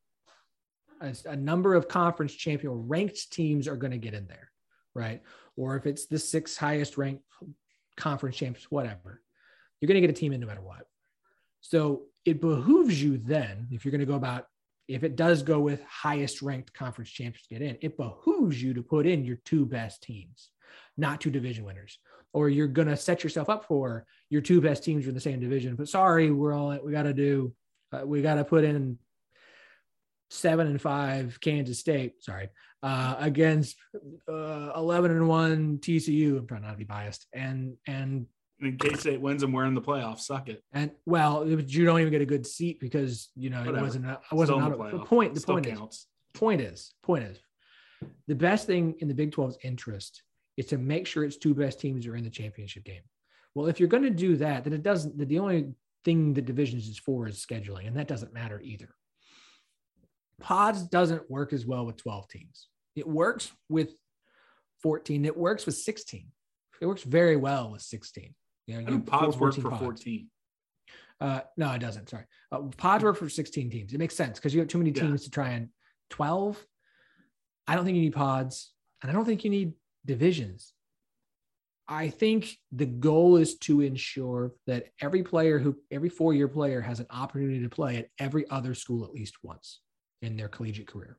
A, a number of conference champion ranked teams are going to get in there, right? Or if it's the sixth highest ranked conference champs, whatever, you're going to get a team in no matter what. So it behooves you then, if you're going to go about, if it does go with highest ranked conference champions get in, it behooves you to put in your two best teams, not two division winners. Or you're going to set yourself up for your two best teams are in the same division. But sorry, we're all we got to do Uh, we got to put in seven and five Kansas State. Sorry, uh, against uh, eleven and one TCU. I'm trying not to be biased. And and in case it wins and we're in the playoffs, suck it. and well, you don't even get a good seat because you know Whatever. it wasn't. I wasn't. Out the of, the point. The Still point is point is point is the best thing in the Big 12's interest is to make sure its two best teams are in the championship game. Well, if you're going to do that, then it doesn't. that The only thing that divisions is for is scheduling, and that doesn't matter either. Pods doesn't work as well with 12 teams. It works with 14. It works with 16. It works very well with 16. You know, you pods work for 14 pods. 14. Uh, no, it doesn't. Sorry. Uh, pods work for 16 teams. It makes sense because you have too many Yeah. teams to try and 12. I don't think you need pods, and I don't think you need divisions. I think the goal is to ensure that every player who, every four year player has an opportunity to play at every other school at least once in their collegiate career.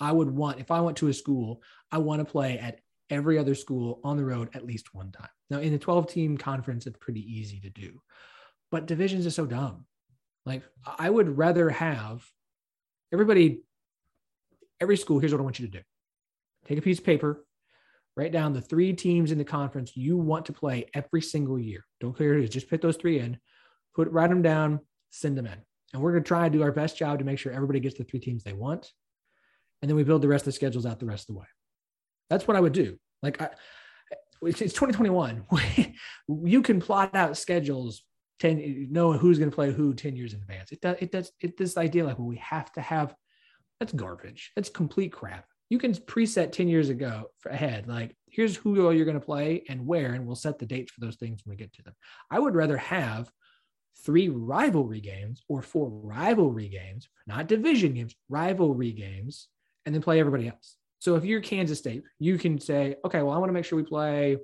I would want, if I went to a school, I want to play at every other school on the road at least one time. Now, in the 12 team conference, it's pretty easy to do but divisions are so dumb. Like I would rather have everybody, every school. Here's what I want you to do: take a piece of paper, write down the three teams in the conference you want to play every single year. Don't care who it is. Just put those three in, put write them down, send them in, and we're gonna try and do our best job to make sure everybody gets the three teams they want, and then we build the rest of the schedules out the rest of the way. That's what I would do. Like I, it's it's 2021. you can plot out schedules 10 know who's going to play who 10 years in advance. It does it does it this idea like well we have to have that's garbage. That's complete crap. You can preset 10 years ago ahead like here's who you're going to play and where and we'll set the dates for those things when we get to them. I would rather have three rivalry games or four rivalry games not division games rivalry games and then play everybody else so if you're kansas state you can say okay well i want to make sure we play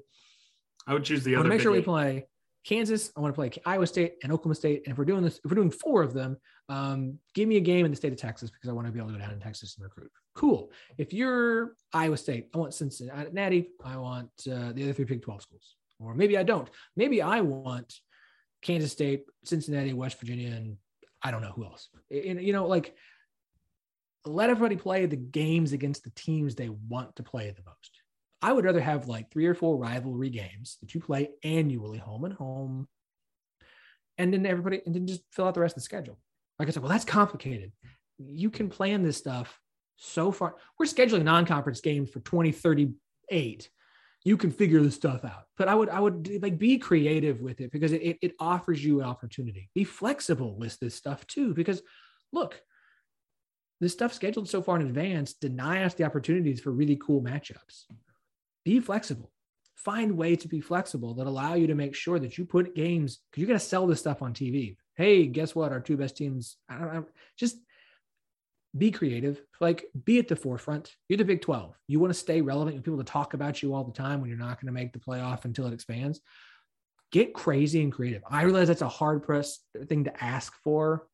I would choose the I want other. to make sure we play Kansas. I want to play Iowa State and Oklahoma State. And if we're doing this, if we're doing four of them, um, give me a game in the state of Texas because I want to be able to go down in Texas and recruit. Cool. If you're Iowa State, I want Cincinnati. I want uh, the other three Big 12 schools. Or maybe I don't. Maybe I want Kansas State, Cincinnati, West Virginia, and I don't know who else. And, you know, like let everybody play the games against the teams they want to play the most. I would rather have like three or four rivalry games that you play annually, home and home, and then everybody, and then just fill out the rest of the schedule. Like I said, well, that's complicated. You can plan this stuff so far. We're scheduling non-conference games for 2038. You can figure this stuff out. But I would, I would like be creative with it because it, it, it offers you an opportunity. Be flexible with this stuff too, because look, this stuff scheduled so far in advance deny us the opportunities for really cool matchups. Be flexible. Find ways to be flexible that allow you to make sure that you put games because you're going to sell this stuff on tv hey guess what? Our two best teams i don't just be creative. Like be at the forefront. You're the big 12 you want to stay relevant you people to talk about you all the time when you're not going to make the playoff until it expands. Get crazy and creative. I realize that's a hard press thing to ask for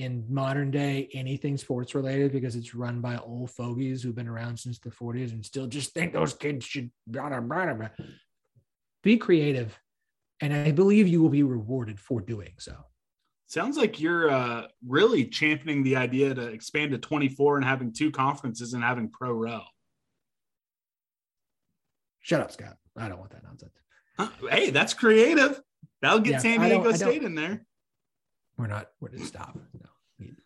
in modern day anything sports related because it's run by old fogies who've been around since the 40s and still just think those kids should blah, blah, blah, blah. be creative and i believe you will be rewarded for doing so Sounds like you're uh, really championing the idea to expand to 24 and having two conferences and having pro rel. shut up scott i don't want that nonsense Huh? Hey, that's creative. That'll get Yeah, San Diego State in there. we're not we're to stop no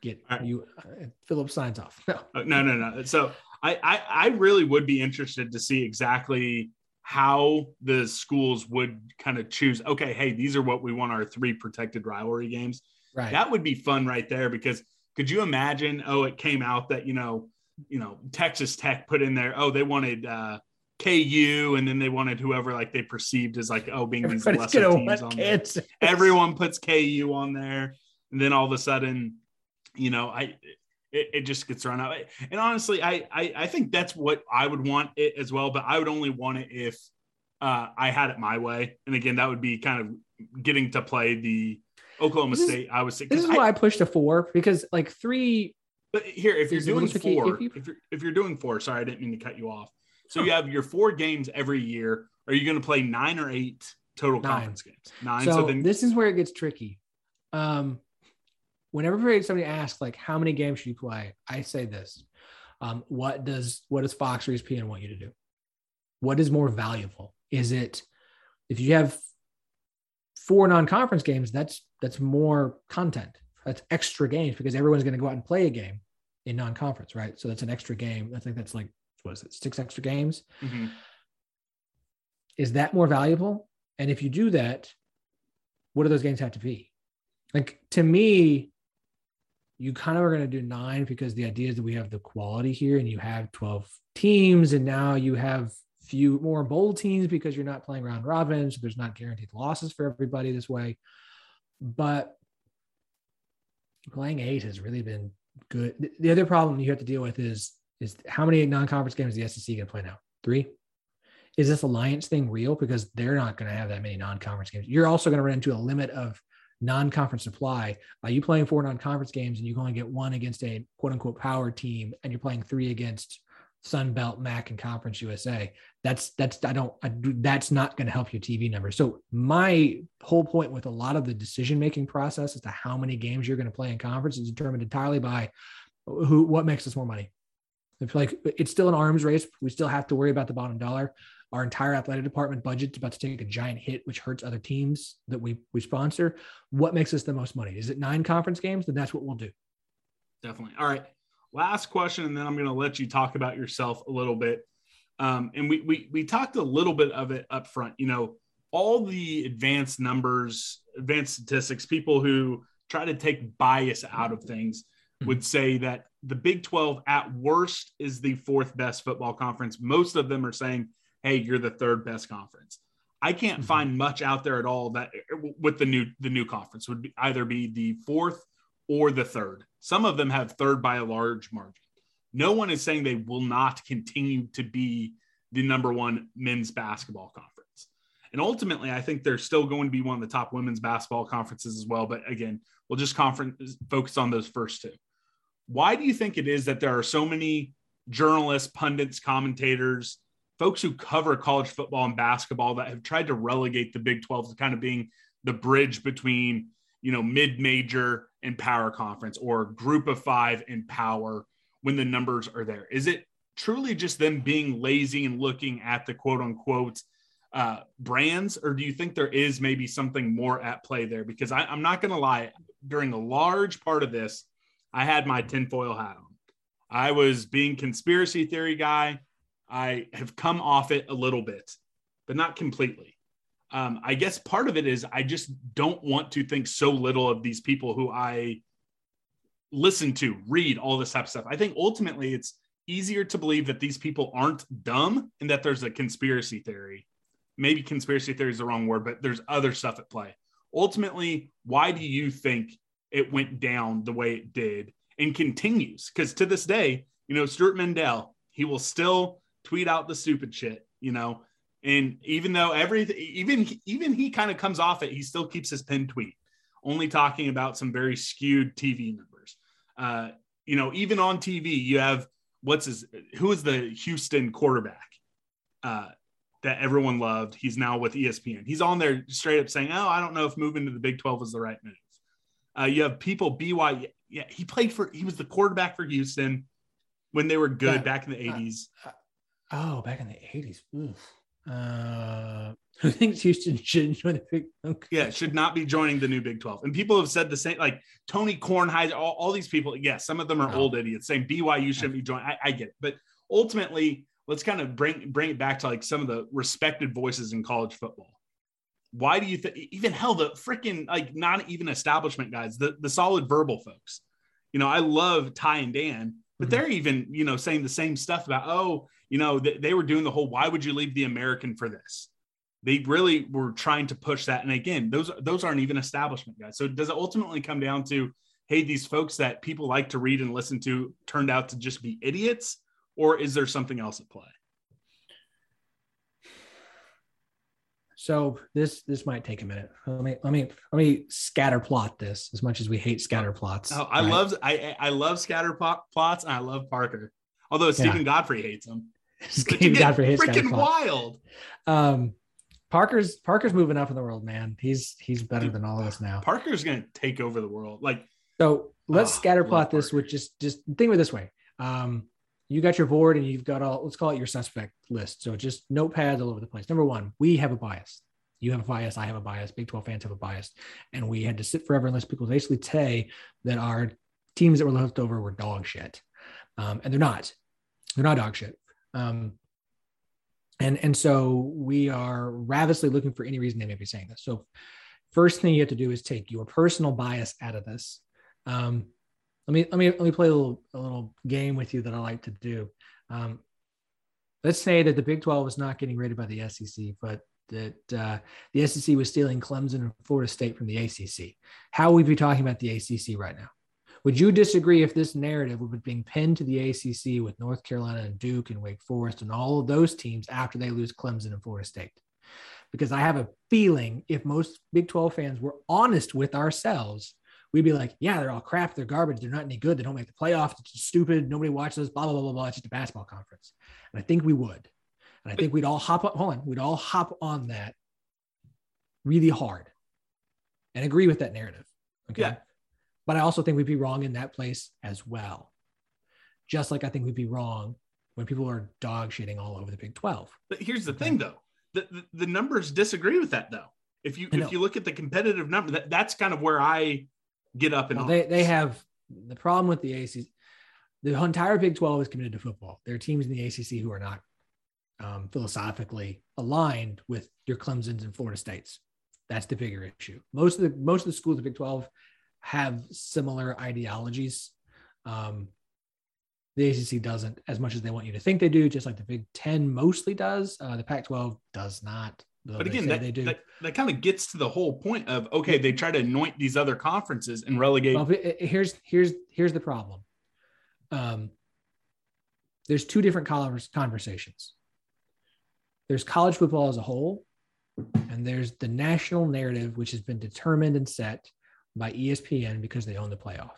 get right. you uh, Phillip signs off no Uh, No, no, no. So I, I, I really would be interested to see exactly how the schools would kind of choose. Okay, hey, these are what we want our three protected rivalry games. right That would be fun right there because could you imagine? Oh, it came out that you know, you know, Texas Tech put in there. Oh, they wanted uh, KU, and then they wanted whoever like they perceived as like oh being these everybody's lesser teams on there. Everyone puts KU on there, and then all of a sudden, you know, I it, it just gets run out. And honestly, I, I I think that's what I would want it as well. But I would only want it if uh, I had it my way. And again, that would be kind of getting to play the Oklahoma This is- State. I was this is why I pushed a four because like three but here, if you're Is doing four, if you- if you're if you're doing four, sorry, I didn't mean to cut you off. So you have your four games every year. Are you going to play nine or eight total Nine. conference games? Nine. So, So, then, this is where it gets tricky. Um, whenever somebody asks like how many games should you play, I say this. Um, what does what does Fox or ESPN want you to do? What is more valuable? Is it if you have four non-conference games, that's that's more content. That's extra games because everyone's going to go out and play a game in non-conference, right? So that's an extra game. I think that's like what is it, six extra games? Mhm. Is that more valuable? And if you do that, what do those games have to be? Like to me, you kind of are going to do nine because the idea is that we have the quality here and you have 12 teams and now you have few more bowl teams because you're not playing round robin. So there's not guaranteed losses for everybody this way. But playing eight has really been good. The- The other problem you have to deal with is is how many non-conference games the SEC going to play now? Three. Is this alliance thing real? Because they're not going to have that many non-conference games. You're also going to run into a limit of non-conference supply. By you playing four non-conference games and you only get one against a quote-unquote power team, and you're playing three against Sun Belt, MAC, and Conference USA. That's that's I don't I, that's not going to help your TV numbers. So my whole point with a lot of the decision-making process as to how many games you're going to play in conference is determined entirely by who what makes us more money. If like it's still an arms race, we still have to worry about the bottom dollar. Our entire athletic department budget's about to take a giant hit, which hurts other teams that we we sponsor. What makes us the most money? Is it nine conference games? Then that's what we'll do. Definitely. All right. Last question, and then I'm going to let you talk about yourself a little bit. Um, and we, we we talked a little bit of it up front. You know, all the advanced numbers, advanced statistics, people who try to take bias out of things would say that the Big 12 at worst is the fourth best football conference. Most of them are saying, "Hey, you're the third best conference." I can't Mhm. find much out there at all that with the new the new conference would be, either be the fourth or the third. Some of them have third by a large margin. No one is saying they will not continue to be the number one men's basketball conference. And ultimately, I think they're still going to be one of the top women's basketball conferences as well. But again, we'll just conference focus on those first two. Why do you think it is that there are so many journalists, pundits, commentators, folks who cover college football and basketball that have tried to relegate the Big 12 to kind of being the bridge between, you know, mid-major and power conference or group of 5 and power when the numbers are there? Is it truly just them being lazy and looking at the quote unquote uh, brands, or do you think there is maybe something more at play there? Because I, I'm not going to lie, during a large part of this, I had my tinfoil hat on. I was being conspiracy theory guy. I have come off it a little bit, but not completely. Um, I guess part of it is I just don't want to think so little of these people who I listen to, read, all this type of stuff. I think ultimately it's easier to believe that these people aren't dumb and that there's a conspiracy theory. Maybe conspiracy theory is the wrong word, but there's other stuff at play. Ultimately, why do you think it went down the way it did and continues? Because to this day, you know, Stewart Mandel, he will still tweet out the stupid shit, you know. And even though everything, even even he kind of comes off it, he still keeps his pin tweet, only talking about some very skewed TV numbers. Uh, you know, even on TV, you have what's his who is the Houston quarterback uh, that everyone loved. He's now with ESPN. He's on there straight up saying, "Oh, I don't know if moving to the Big Twelve is the right move." Uh, you have people BY. Yeah, he played for. He was the quarterback for Houston when they were good back in the eighties. Oh, back in the eighties. Uh, who thinks Houston should join the Big? Okay. yeah, should not be joining the new Big 12. And people have said the same, like Tony Kornheiser, all, all these people. Yes, some of them are No. old idiots saying BYU shouldn't be joining. I, I get it. But ultimately, let's kind of bring bring it back to like some of the respected voices in college football. Why do you think even hell the freaking like not even establishment guys, the, the solid verbal folks? You know, I love Ty and Dan, but Mhm. they're even, you know, saying the same stuff about, oh, you know, they, they were doing the whole why would you leave the American for this? they really were trying to push that. And again, those those aren't even establishment guys. So does it ultimately come down to, hey, these folks that people like to read and listen to turned out to just be idiots, or is there something else at play? So this this might take a minute. Let me let me let me scatter plot this as much as we hate scatter plots. Oh, I right? love I I love scatter plot, plots and I love Parker. Although Steven Godfrey hates them. Steve get Godfrey hates scatter freaking wild. Um, Parker's Parker's moving up in the world, man. He's he's better than all of us now. Parker's gonna take over the world. Like So let's Oh, scatter love plot this Parker. with just just think of it this way. Um, you got your board and you've got all let's call it your suspect list. So just notepads all over the place. Number one, we have a bias. You have a bias. I have a bias. Big 12 fans have a bias. And we had to sit forever and list people basically say that our teams that were left over were dog shit. Um, and they're not. They're not dog shit. Um, and and so we are ravenously looking for any reason they may be saying this. So first thing you have to do is take your personal bias out of this. Um, let me let me let me play a little a little game with you that I like to do. Um, let's say that the Big 12 was not getting rated by the SEC, but that uh, the SEC was stealing Clemson and Florida State from the ACC. How would we be talking about the ACC right now? Would you disagree if this narrative was being pinned to the ACC with North Carolina and Duke and Wake Forest and all of those teams after they lose Clemson and Florida State? Because I have a feeling if most Big 12 fans were honest with ourselves, we'd be like, yeah, they're all crap. They're garbage. They're not any good. They don't make the playoffs. It's stupid. Nobody watches. Blah, blah, blah, blah, blah. It's just a basketball conference. And I think we would. And I think we'd all hop on, hold on, we'd all hop on that really hard and agree with that narrative. Okay. Yeah. But I also think we'd be wrong in that place as well. Just like I think we'd be wrong when people are dog shitting all over the Big 12. But here's the Okay. thing, though. The, the, the numbers disagree with that, though. If you if you look at the competitive number, that, that's kind of where I get up and Well, they, they have the problem with the ACC. The entire Big 12 is committed to football. There are teams in the ACC who are not um, philosophically aligned with your Clemson's and Florida States. That's the bigger issue. Most of the most of the schools of the Big 12 have similar ideologies. Um, the ACC doesn't as much as they want you to think they do, just like the Big 10 mostly does. Uh, the Pac 12 does not. But again, say that, they do. that, that kind of gets to the whole point of okay, they try to anoint these other conferences and relegate. Well, here's here's here's the problem. Um, there's two different conversations. There's college football as a whole, and there's the national narrative, which has been determined and set by ESPN because they own the playoff.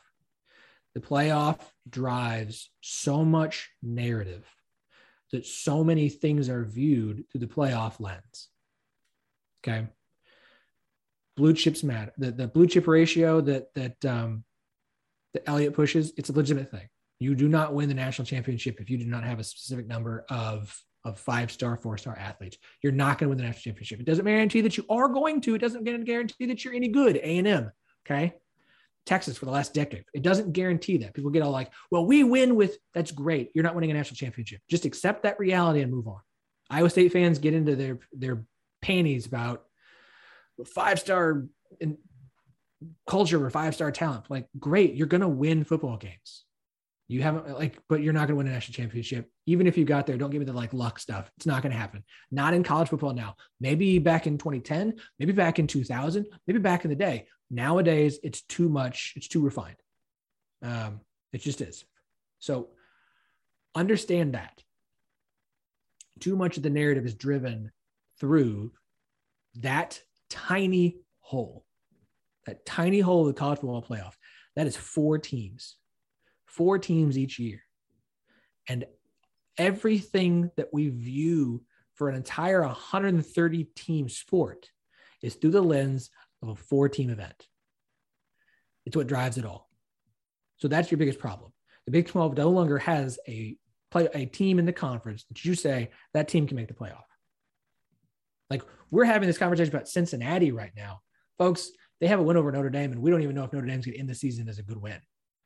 The playoff drives so much narrative that so many things are viewed through the playoff lens. Okay. Blue chips matter. The, the blue chip ratio that that um, that Elliott pushes, it's a legitimate thing. You do not win the national championship if you do not have a specific number of of five star, four star athletes. You're not going to win the national championship. It doesn't guarantee that you are going to. It doesn't guarantee that you're any good. A and M, okay. Texas for the last decade. It doesn't guarantee that. People get all like, well, we win with that's great. You're not winning a national championship. Just accept that reality and move on. Iowa State fans get into their their panties about five star culture or five star talent. Like, great, you're gonna win football games. You haven't like, but you're not gonna win a national championship. Even if you got there, don't give me the like luck stuff. It's not gonna happen. Not in college football now. Maybe back in 2010, maybe back in 2000, maybe back in the day. Nowadays, it's too much. It's too refined. Um, it just is. So understand that. Too much of the narrative is driven through that tiny hole, that tiny hole of the college football playoff. That is four teams, four teams each year. And everything that we view for an entire 130 team sport is through the lens of a four team event. It's what drives it all. So that's your biggest problem. The Big 12 no longer has a play a team in the conference that you say that team can make the playoff. Like we're having this conversation about Cincinnati right now. Folks, they have a win over Notre Dame, and we don't even know if Notre Dame's to end the season as a good win.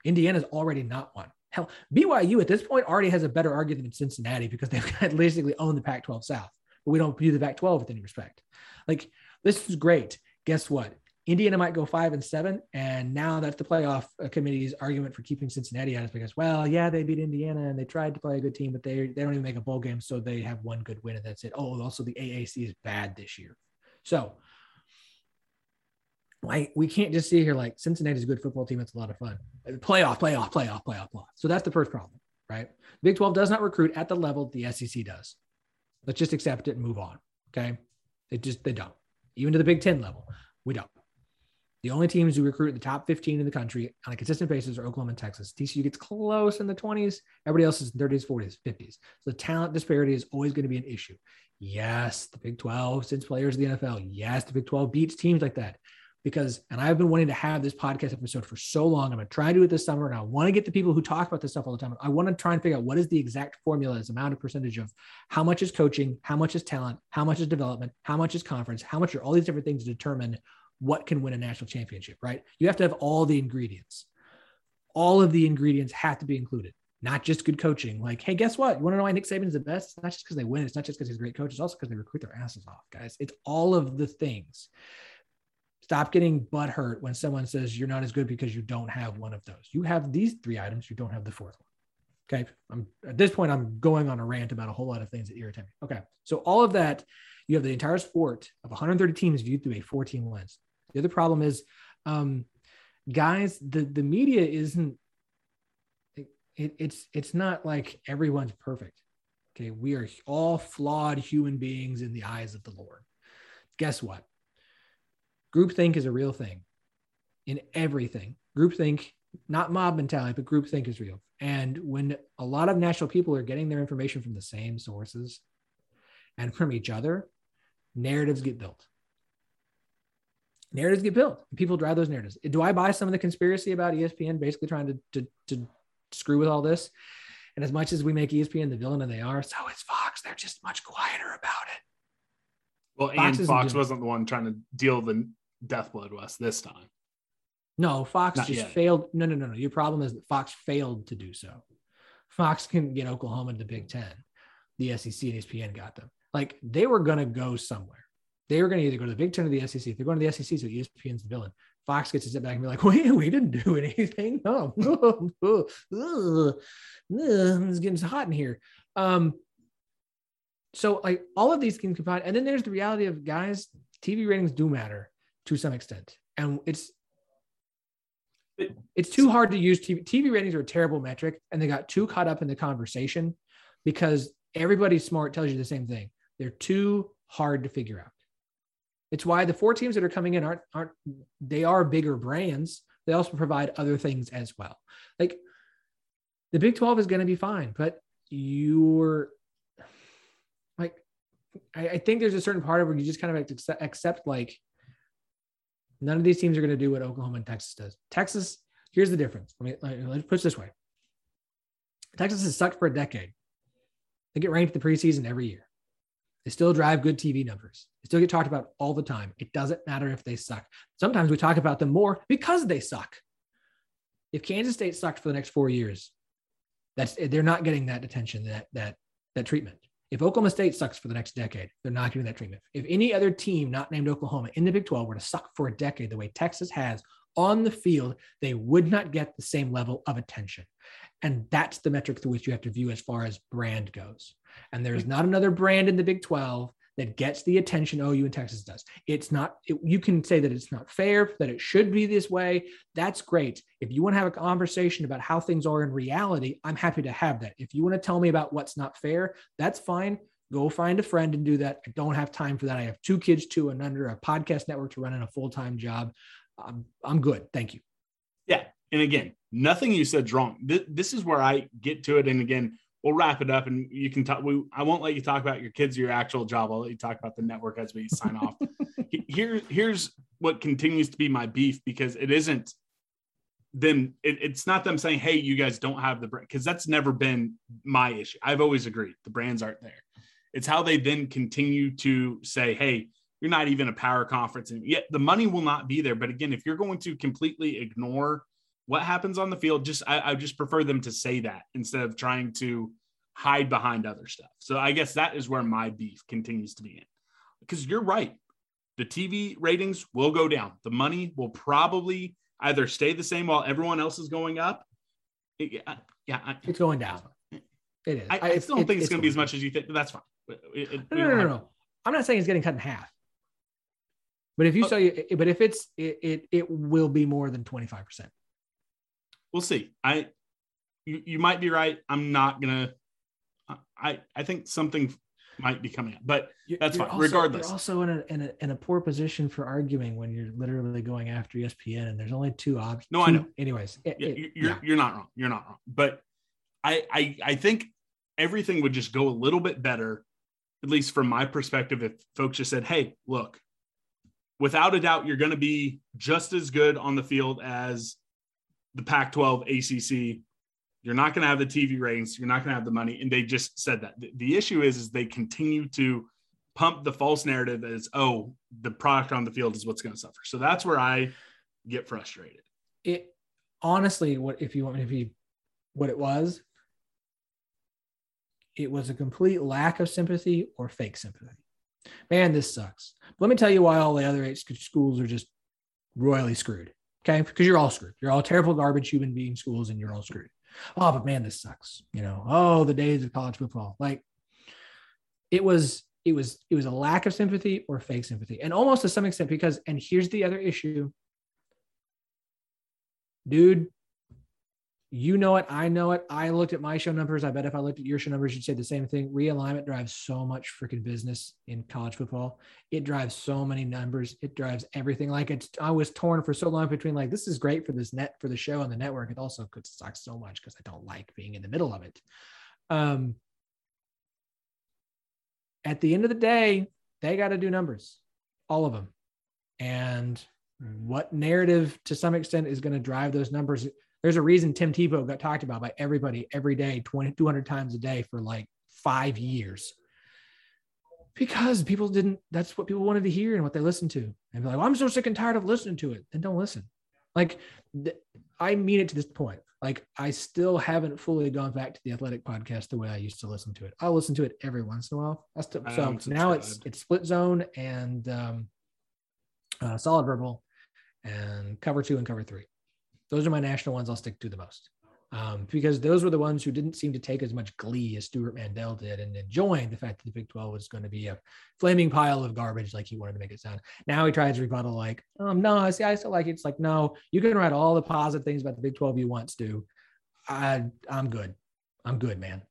Indiana's already not one. Hell, BYU at this point already has a better argument than Cincinnati because they've got basically owned the Pac 12 South, but we don't view the Pac 12 with any respect. Like, this is great. Guess what? Indiana might go five and seven. And now that's the playoff committee's argument for keeping Cincinnati out is because, well, yeah, they beat Indiana and they tried to play a good team, but they, they don't even make a bowl game. So they have one good win and that's it. Oh, also the AAC is bad this year. So like we can't just see here like Cincinnati's a good football team. It's a lot of fun. Playoff, playoff, playoff, playoff, playoff. So that's the first problem, right? Big 12 does not recruit at the level the SEC does. Let's just accept it and move on. Okay. They just, they don't. Even to the Big 10 level, we don't. The only teams who recruit the top 15 in the country on a consistent basis are Oklahoma and Texas. TCU gets close in the 20s. Everybody else is in 30s, 40s, 50s. So the talent disparity is always going to be an issue. Yes, the Big 12 sends players to the NFL. Yes, the Big 12 beats teams like that. Because, and I've been wanting to have this podcast episode for so long. I'm going to try and do it this summer. And I want to get the people who talk about this stuff all the time. I want to try and figure out what is the exact formula, as amount of percentage of how much is coaching, how much is talent, how much is development, how much is conference, how much are all these different things to determine what can win a national championship, right? You have to have all the ingredients. All of the ingredients have to be included, not just good coaching. Like, hey, guess what? You want to know why Nick Saban is the best? It's not just because they win. It's not just because he's a great coach. It's also because they recruit their asses off, guys. It's all of the things. Stop getting butt hurt when someone says you're not as good because you don't have one of those. You have these three items, you don't have the fourth one. Okay. I'm at this point, I'm going on a rant about a whole lot of things that irritate me. Okay. So all of that, you have the entire sport of 130 teams viewed through a 14 lens. The other problem is, um, guys, the the media isn't. It, it's it's not like everyone's perfect. Okay, we are all flawed human beings in the eyes of the Lord. Guess what? Groupthink is a real thing in everything. Groupthink, not mob mentality, but groupthink is real. And when a lot of national people are getting their information from the same sources and from each other, narratives get built narratives get built. People drive those narratives. Do I buy some of the conspiracy about ESPN basically trying to, to, to screw with all this? And as much as we make ESPN the villain and they are, so is Fox. They're just much quieter about it. Well, Fox and Fox wasn't the one trying to deal the death blow to this time. No, Fox Not just yet. failed. No, no, no, no. Your problem is that Fox failed to do so. Fox can get Oklahoma to Big Ten. The SEC and ESPN got them. Like they were going to go somewhere they were going to either go to the Big Ten or the SEC. If they're going to the SEC, so ESPN's the villain. Fox gets to sit back and be like, "Wait, we didn't do anything. No, it's getting hot in here." Um, so like all of these can combine, and then there's the reality of guys. TV ratings do matter to some extent, and it's it's too hard to use TV. TV ratings are a terrible metric, and they got too caught up in the conversation because everybody smart tells you the same thing. They're too hard to figure out. It's why the four teams that are coming in aren't aren't they are bigger brands. They also provide other things as well. Like the Big 12 is going to be fine, but you're like I, I, think there's a certain part of where you just kind of accept, accept like none of these teams are going to do what Oklahoma and Texas does. Texas, here's the difference. Let me let's put it this way. Texas has sucked for a decade. They get ranked the preseason every year. They still drive good TV numbers. They still get talked about all the time. It doesn't matter if they suck. Sometimes we talk about them more because they suck. If Kansas State sucked for the next four years, that's they're not getting that attention, that that that treatment. If Oklahoma State sucks for the next decade, they're not getting that treatment. If any other team not named Oklahoma in the Big 12 were to suck for a decade the way Texas has on the field, they would not get the same level of attention. And that's the metric through which you have to view as far as brand goes. And there's not another brand in the Big 12 that gets the attention OU and Texas does. It's not, it, you can say that it's not fair, that it should be this way. That's great. If you want to have a conversation about how things are in reality, I'm happy to have that. If you want to tell me about what's not fair, that's fine. Go find a friend and do that. I don't have time for that. I have two kids, two and under, a podcast network to run in a full time job. I'm, I'm good. Thank you. Yeah. And again, nothing you said wrong. This, this is where I get to it. And again, we'll wrap it up and you can talk. We, I won't let you talk about your kids or your actual job. I'll let you talk about the network as we sign off. Here, here's what continues to be my beef because it isn't them. It, it's not them saying, "Hey, you guys don't have the brand," because that's never been my issue. I've always agreed the brands aren't there. It's how they then continue to say, "Hey, you're not even a power conference," and yet the money will not be there. But again, if you're going to completely ignore what happens on the field just I, I just prefer them to say that instead of trying to hide behind other stuff. So i guess that is where my beef continues to be in. Because you're right. The tv ratings will go down. The money will probably either stay the same while everyone else is going up. It, yeah I, it's going down. It is. I, I still don't think it's, it's going to be as much as you think but that's fine. It, no, no, no, no, i'm not saying it's getting cut in half. But if you oh. say, but if it's, it, it, it will be more than 25% we'll see. I you, you might be right. I'm not gonna. I I think something might be coming up, but that's you're fine. Also, Regardless, you're also in a, in a in a poor position for arguing when you're literally going after ESPN and there's only two options. No, I know. Anyways, it, yeah, it, you're yeah. you're not wrong. You're not wrong. But I I I think everything would just go a little bit better, at least from my perspective, if folks just said, "Hey, look, without a doubt, you're going to be just as good on the field as the Pac 12 ACC. You're not going to have the TV ratings. You're not going to have the money. And they just said that. The, the issue is, is they continue to pump the false narrative as, oh, the product on the field is what's going to suffer. So that's where I get frustrated. It honestly, what if you want me to be what it was? It was a complete lack of sympathy or fake sympathy. Man, this sucks. Let me tell you why all the other eight schools are just royally screwed. Okay. Because you're all screwed. You're all terrible, garbage human being schools and you're all screwed. Oh, but man, this sucks. You know, oh, the days of college football. Like it was, it was, it was a lack of sympathy or fake sympathy. And almost to some extent, because, and here's the other issue. Dude, you know it. I know it. I looked at my show numbers. I bet if I looked at your show numbers, you'd say the same thing. Realignment drives so much freaking business in college football. It drives so many numbers. It drives everything. Like it's, I was torn for so long between like, this is great for this net, for the show and the network. It also could suck so much because I don't like being in the middle of it. Um, at the end of the day, they got to do numbers, all of them. And what narrative to some extent is going to drive those numbers there's a reason Tim Tebow got talked about by everybody every day, 20, 200 times a day for like five years. Because people didn't, that's what people wanted to hear and what they listened to. And be like, well, I'm so sick and tired of listening to it. Then don't listen. Like, th- I mean it to this point. Like, I still haven't fully gone back to the athletic podcast the way I used to listen to it. I'll listen to it every once in a while. That's still, so now it's it's split zone and um, uh, solid verbal and cover two and cover three those are my national ones I'll stick to the most. Um, because those were the ones who didn't seem to take as much glee as Stewart Mandel did and enjoying the fact that the Big 12 was going to be a flaming pile of garbage, like he wanted to make it sound. Now he tries to rebuttal, like, um, no, I see, I still like it. It's like, no, you can write all the positive things about the Big 12 you want to. I, I'm good. I'm good, man.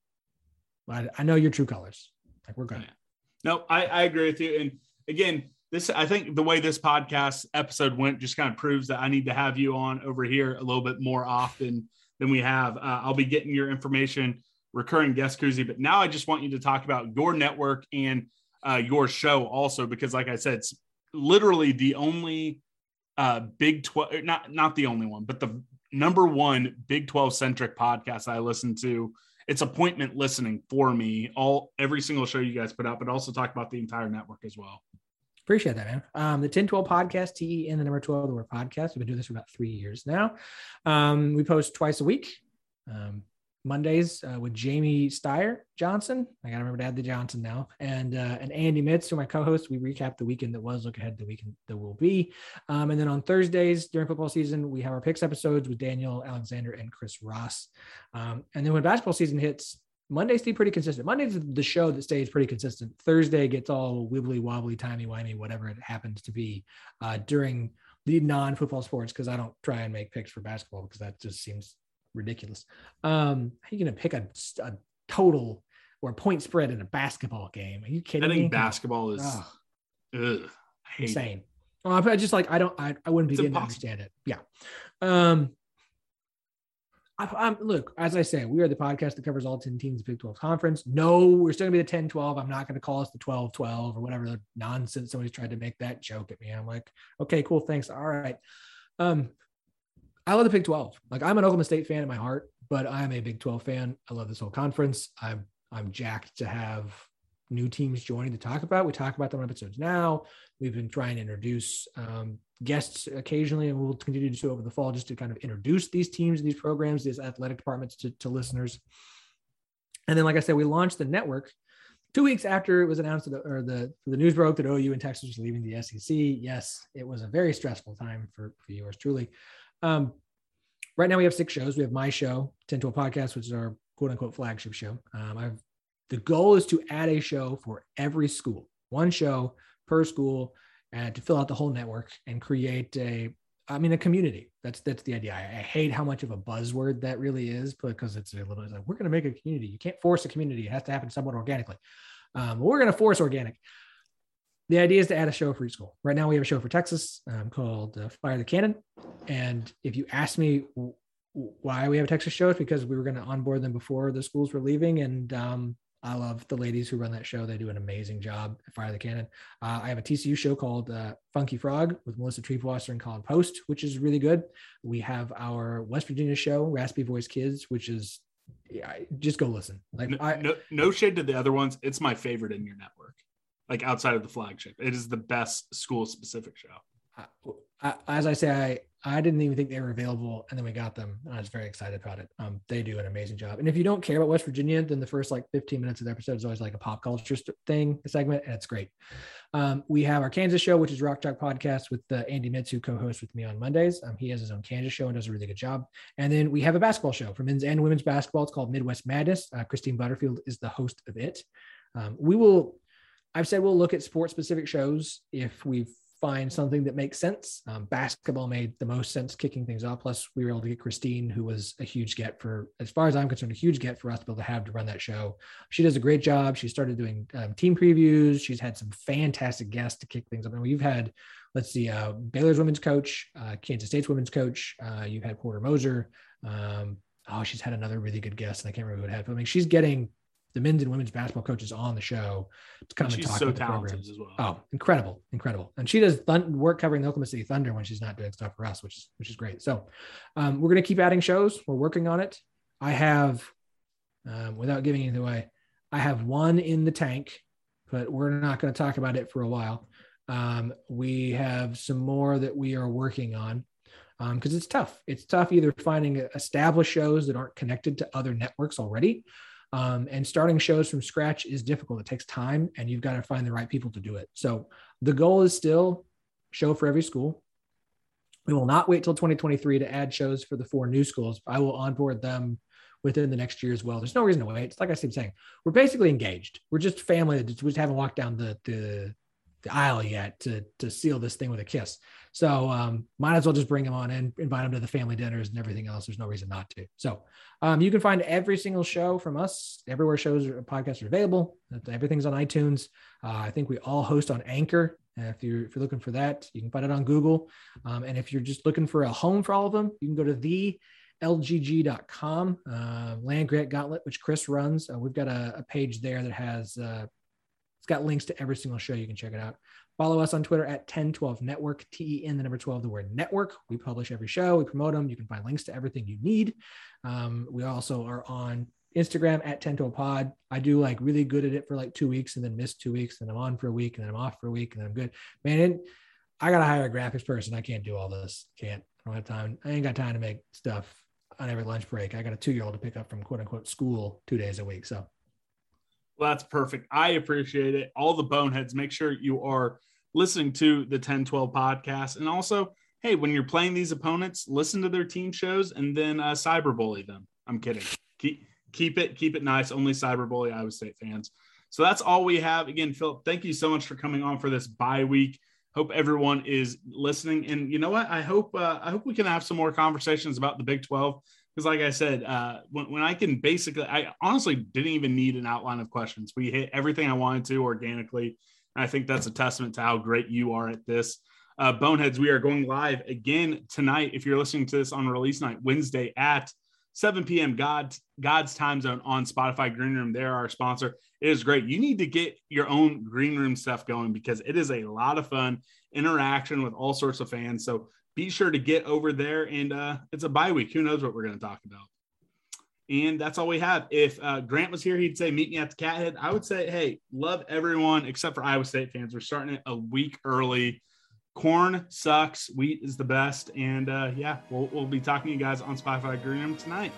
I, I know your true colors. Like, we're good. No, I, I agree with you. And again, this I think the way this podcast episode went just kind of proves that I need to have you on over here a little bit more often than we have. Uh, I'll be getting your information, recurring guest Kuzy, but now I just want you to talk about your network and uh, your show also because, like I said, it's literally the only uh, Big Twelve, not not the only one, but the number one Big Twelve centric podcast I listen to. It's appointment listening for me. All every single show you guys put out, but also talk about the entire network as well. Appreciate that, man. Um, the 1012 podcast, T E N, the number 12, the word podcast. We've been doing this for about three years now. Um, we post twice a week. Um, Mondays uh, with Jamie Steyer Johnson. I gotta remember to add the Johnson now, and uh, and Andy Mitz, who my co-host. We recap the weekend that was, look ahead to the weekend that will be, um, and then on Thursdays during football season, we have our picks episodes with Daniel Alexander and Chris Ross, um, and then when basketball season hits, Monday stay pretty consistent. Monday's the show that stays pretty consistent. Thursday gets all wibbly wobbly, timey wimey, whatever it happens to be uh, during the non-football sports because I don't try and make picks for basketball because that just seems ridiculous. Um, how are you going to pick a, a, total or a point spread in a basketball game? Are you kidding I think me? basketball is oh, ugh, insane. Uh, I just like I don't I, I wouldn't begin to understand it. Yeah. Um, I, look, as I say, we are the podcast that covers all 10 teams of Big 12 conference. No, we're still gonna be the 10 12. I'm not gonna call us the 12 12 or whatever nonsense somebody's tried to make that joke at me. I'm like, okay, cool, thanks. All right. Um, I love the Big 12. Like I'm an Oklahoma State fan in my heart, but I'm a Big 12 fan. I love this whole conference. I'm I'm jacked to have new teams joining to talk about. We talk about them on episodes now. We've been trying to introduce um, guests occasionally, and we'll continue to do so over the fall just to kind of introduce these teams, these programs, these athletic departments to, to listeners. And then, like I said, we launched the network two weeks after it was announced that, or the the news broke that OU and Texas was leaving the SEC. Yes, it was a very stressful time for, for yours truly. Um, right now, we have six shows. We have my show, 1012 Podcast, which is our quote unquote flagship show. Um, I've the goal is to add a show for every school, one show per school, and to fill out the whole network and create a, I mean, a community. That's that's the idea. I, I hate how much of a buzzword that really is because it's a little it's like we're going to make a community. You can't force a community; it has to happen somewhat organically. Um, we're going to force organic. The idea is to add a show for each school. Right now, we have a show for Texas um, called uh, Fire the Cannon. And if you ask me why we have a Texas show, it's because we were going to onboard them before the schools were leaving, and um, I love the ladies who run that show. They do an amazing job at Fire the Cannon. Uh, I have a TCU show called uh, Funky Frog with Melissa Triebwasser and Colin Post, which is really good. We have our West Virginia show, Raspy Voice Kids, which is yeah, just go listen. Like No, I, no, no shade to the other ones. It's my favorite in your network, like outside of the flagship. It is the best school specific show. I, I, as I say, I didn't even think they were available, and then we got them, and I was very excited about it. Um, they do an amazing job. And if you don't care about West Virginia, then the first like 15 minutes of the episode is always like a pop culture thing, segment, and it's great. Um, we have our Kansas show, which is Rock Chalk Podcast with uh, Andy Mitz, who co-hosts with me on Mondays. Um, he has his own Kansas show and does a really good job. And then we have a basketball show for men's and women's basketball. It's called Midwest Madness. Uh, Christine Butterfield is the host of it. Um, we will. I've said we'll look at sports specific shows if we find something that makes sense. Um, basketball made the most sense kicking things off. Plus, we were able to get Christine, who was a huge get for, as far as I'm concerned, a huge get for us to be able to have to run that show. She does a great job. She started doing um, team previews. She's had some fantastic guests to kick things up. And we've had, let's see, uh, Baylor's women's coach, uh, Kansas State's women's coach. Uh, you've had Porter Moser. Um, oh, she's had another really good guest, and I can't remember who it had. But I mean, she's getting the men's and women's basketball coaches on the show to come And and talk so about the programs. as well. Oh, incredible, incredible. And she does thun- work covering the Oklahoma City Thunder when she's not doing stuff for us, which is which is great. So um, we're gonna keep adding shows. We're working on it. I have, um, without giving anything away, I have one in the tank, but we're not going to talk about it for a while. Um, we have some more that we are working on because it's tough. It's tough either finding established shows that aren't connected to other networks already. Um, and starting shows from scratch is difficult. It takes time and you've got to find the right people to do it. So the goal is still show for every school. We will not wait till 2023 to add shows for the four new schools. I will onboard them within the next year as well. There's no reason to wait. It's like I keep saying, we're basically engaged. We're just family that just, we just haven't walked down the, the, the aisle yet to, to seal this thing with a kiss. So um, might as well just bring them on in, invite them to the family dinners and everything else. There's no reason not to. So um, you can find every single show from us everywhere shows or podcasts are available. Everything's on iTunes. Uh, I think we all host on Anchor. And if you're if you're looking for that, you can find it on Google. Um, and if you're just looking for a home for all of them, you can go to the lgg.com uh, land grant gauntlet which chris runs uh, we've got a, a, page there that has uh, got links to every single show you can check it out. Follow us on twitter at Ten12 network T E N, the number 12 the word network. We publish every show. We promote them you can find links to everything you need. Um, we also are on instagram at Ten12 pod. I do like really good at it for like two weeks and then miss two weeks and i'm on for a week and then i'm off for a week and then i'm good. Man it, i gotta hire a graphics person. I can't do all this. Can't. I don't have time. I ain't got time to make stuff on every lunch break. I got a two year old to pick up from quote unquote school two days a week. So, well, that's perfect. I appreciate it. All the boneheads, make sure you are listening to the Ten12 podcast. And also, hey, when you're playing these opponents, listen to their team shows and then uh, cyberbully them. I'm kidding. Keep, keep it, keep it nice. Only cyberbully Iowa State fans. So that's all we have. Again, Phillip, thank you so much for coming on for this bye week hope everyone is listening and you know what i hope uh, i hope we can have some more conversations about the big 12 because like i said uh, when, when i can basically i honestly didn't even need an outline of questions we hit everything i wanted to organically and i think that's a testament to how great you are at this uh, boneheads we are going live again tonight if you're listening to this on release night wednesday at 7 p.m. God, God's time zone on Spotify Green Room. They're our sponsor. It is great. You need to get your own Green Room stuff going because it is a lot of fun interaction with all sorts of fans. So be sure to get over there. And uh, it's a bye week. Who knows what we're going to talk about? And that's all we have. If uh, Grant was here, he'd say, Meet me at the Cathead. I would say, Hey, love everyone except for Iowa State fans. We're starting it a week early corn sucks wheat is the best and uh yeah we'll, we'll be talking to you guys on spotify green room tonight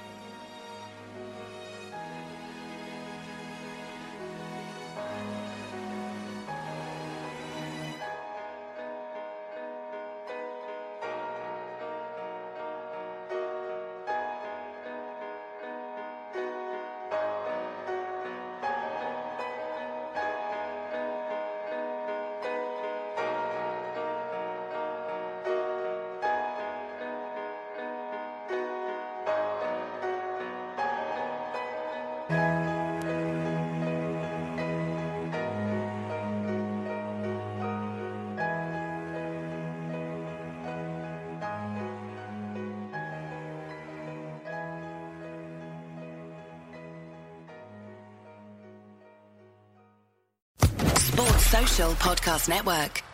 Podcast Network.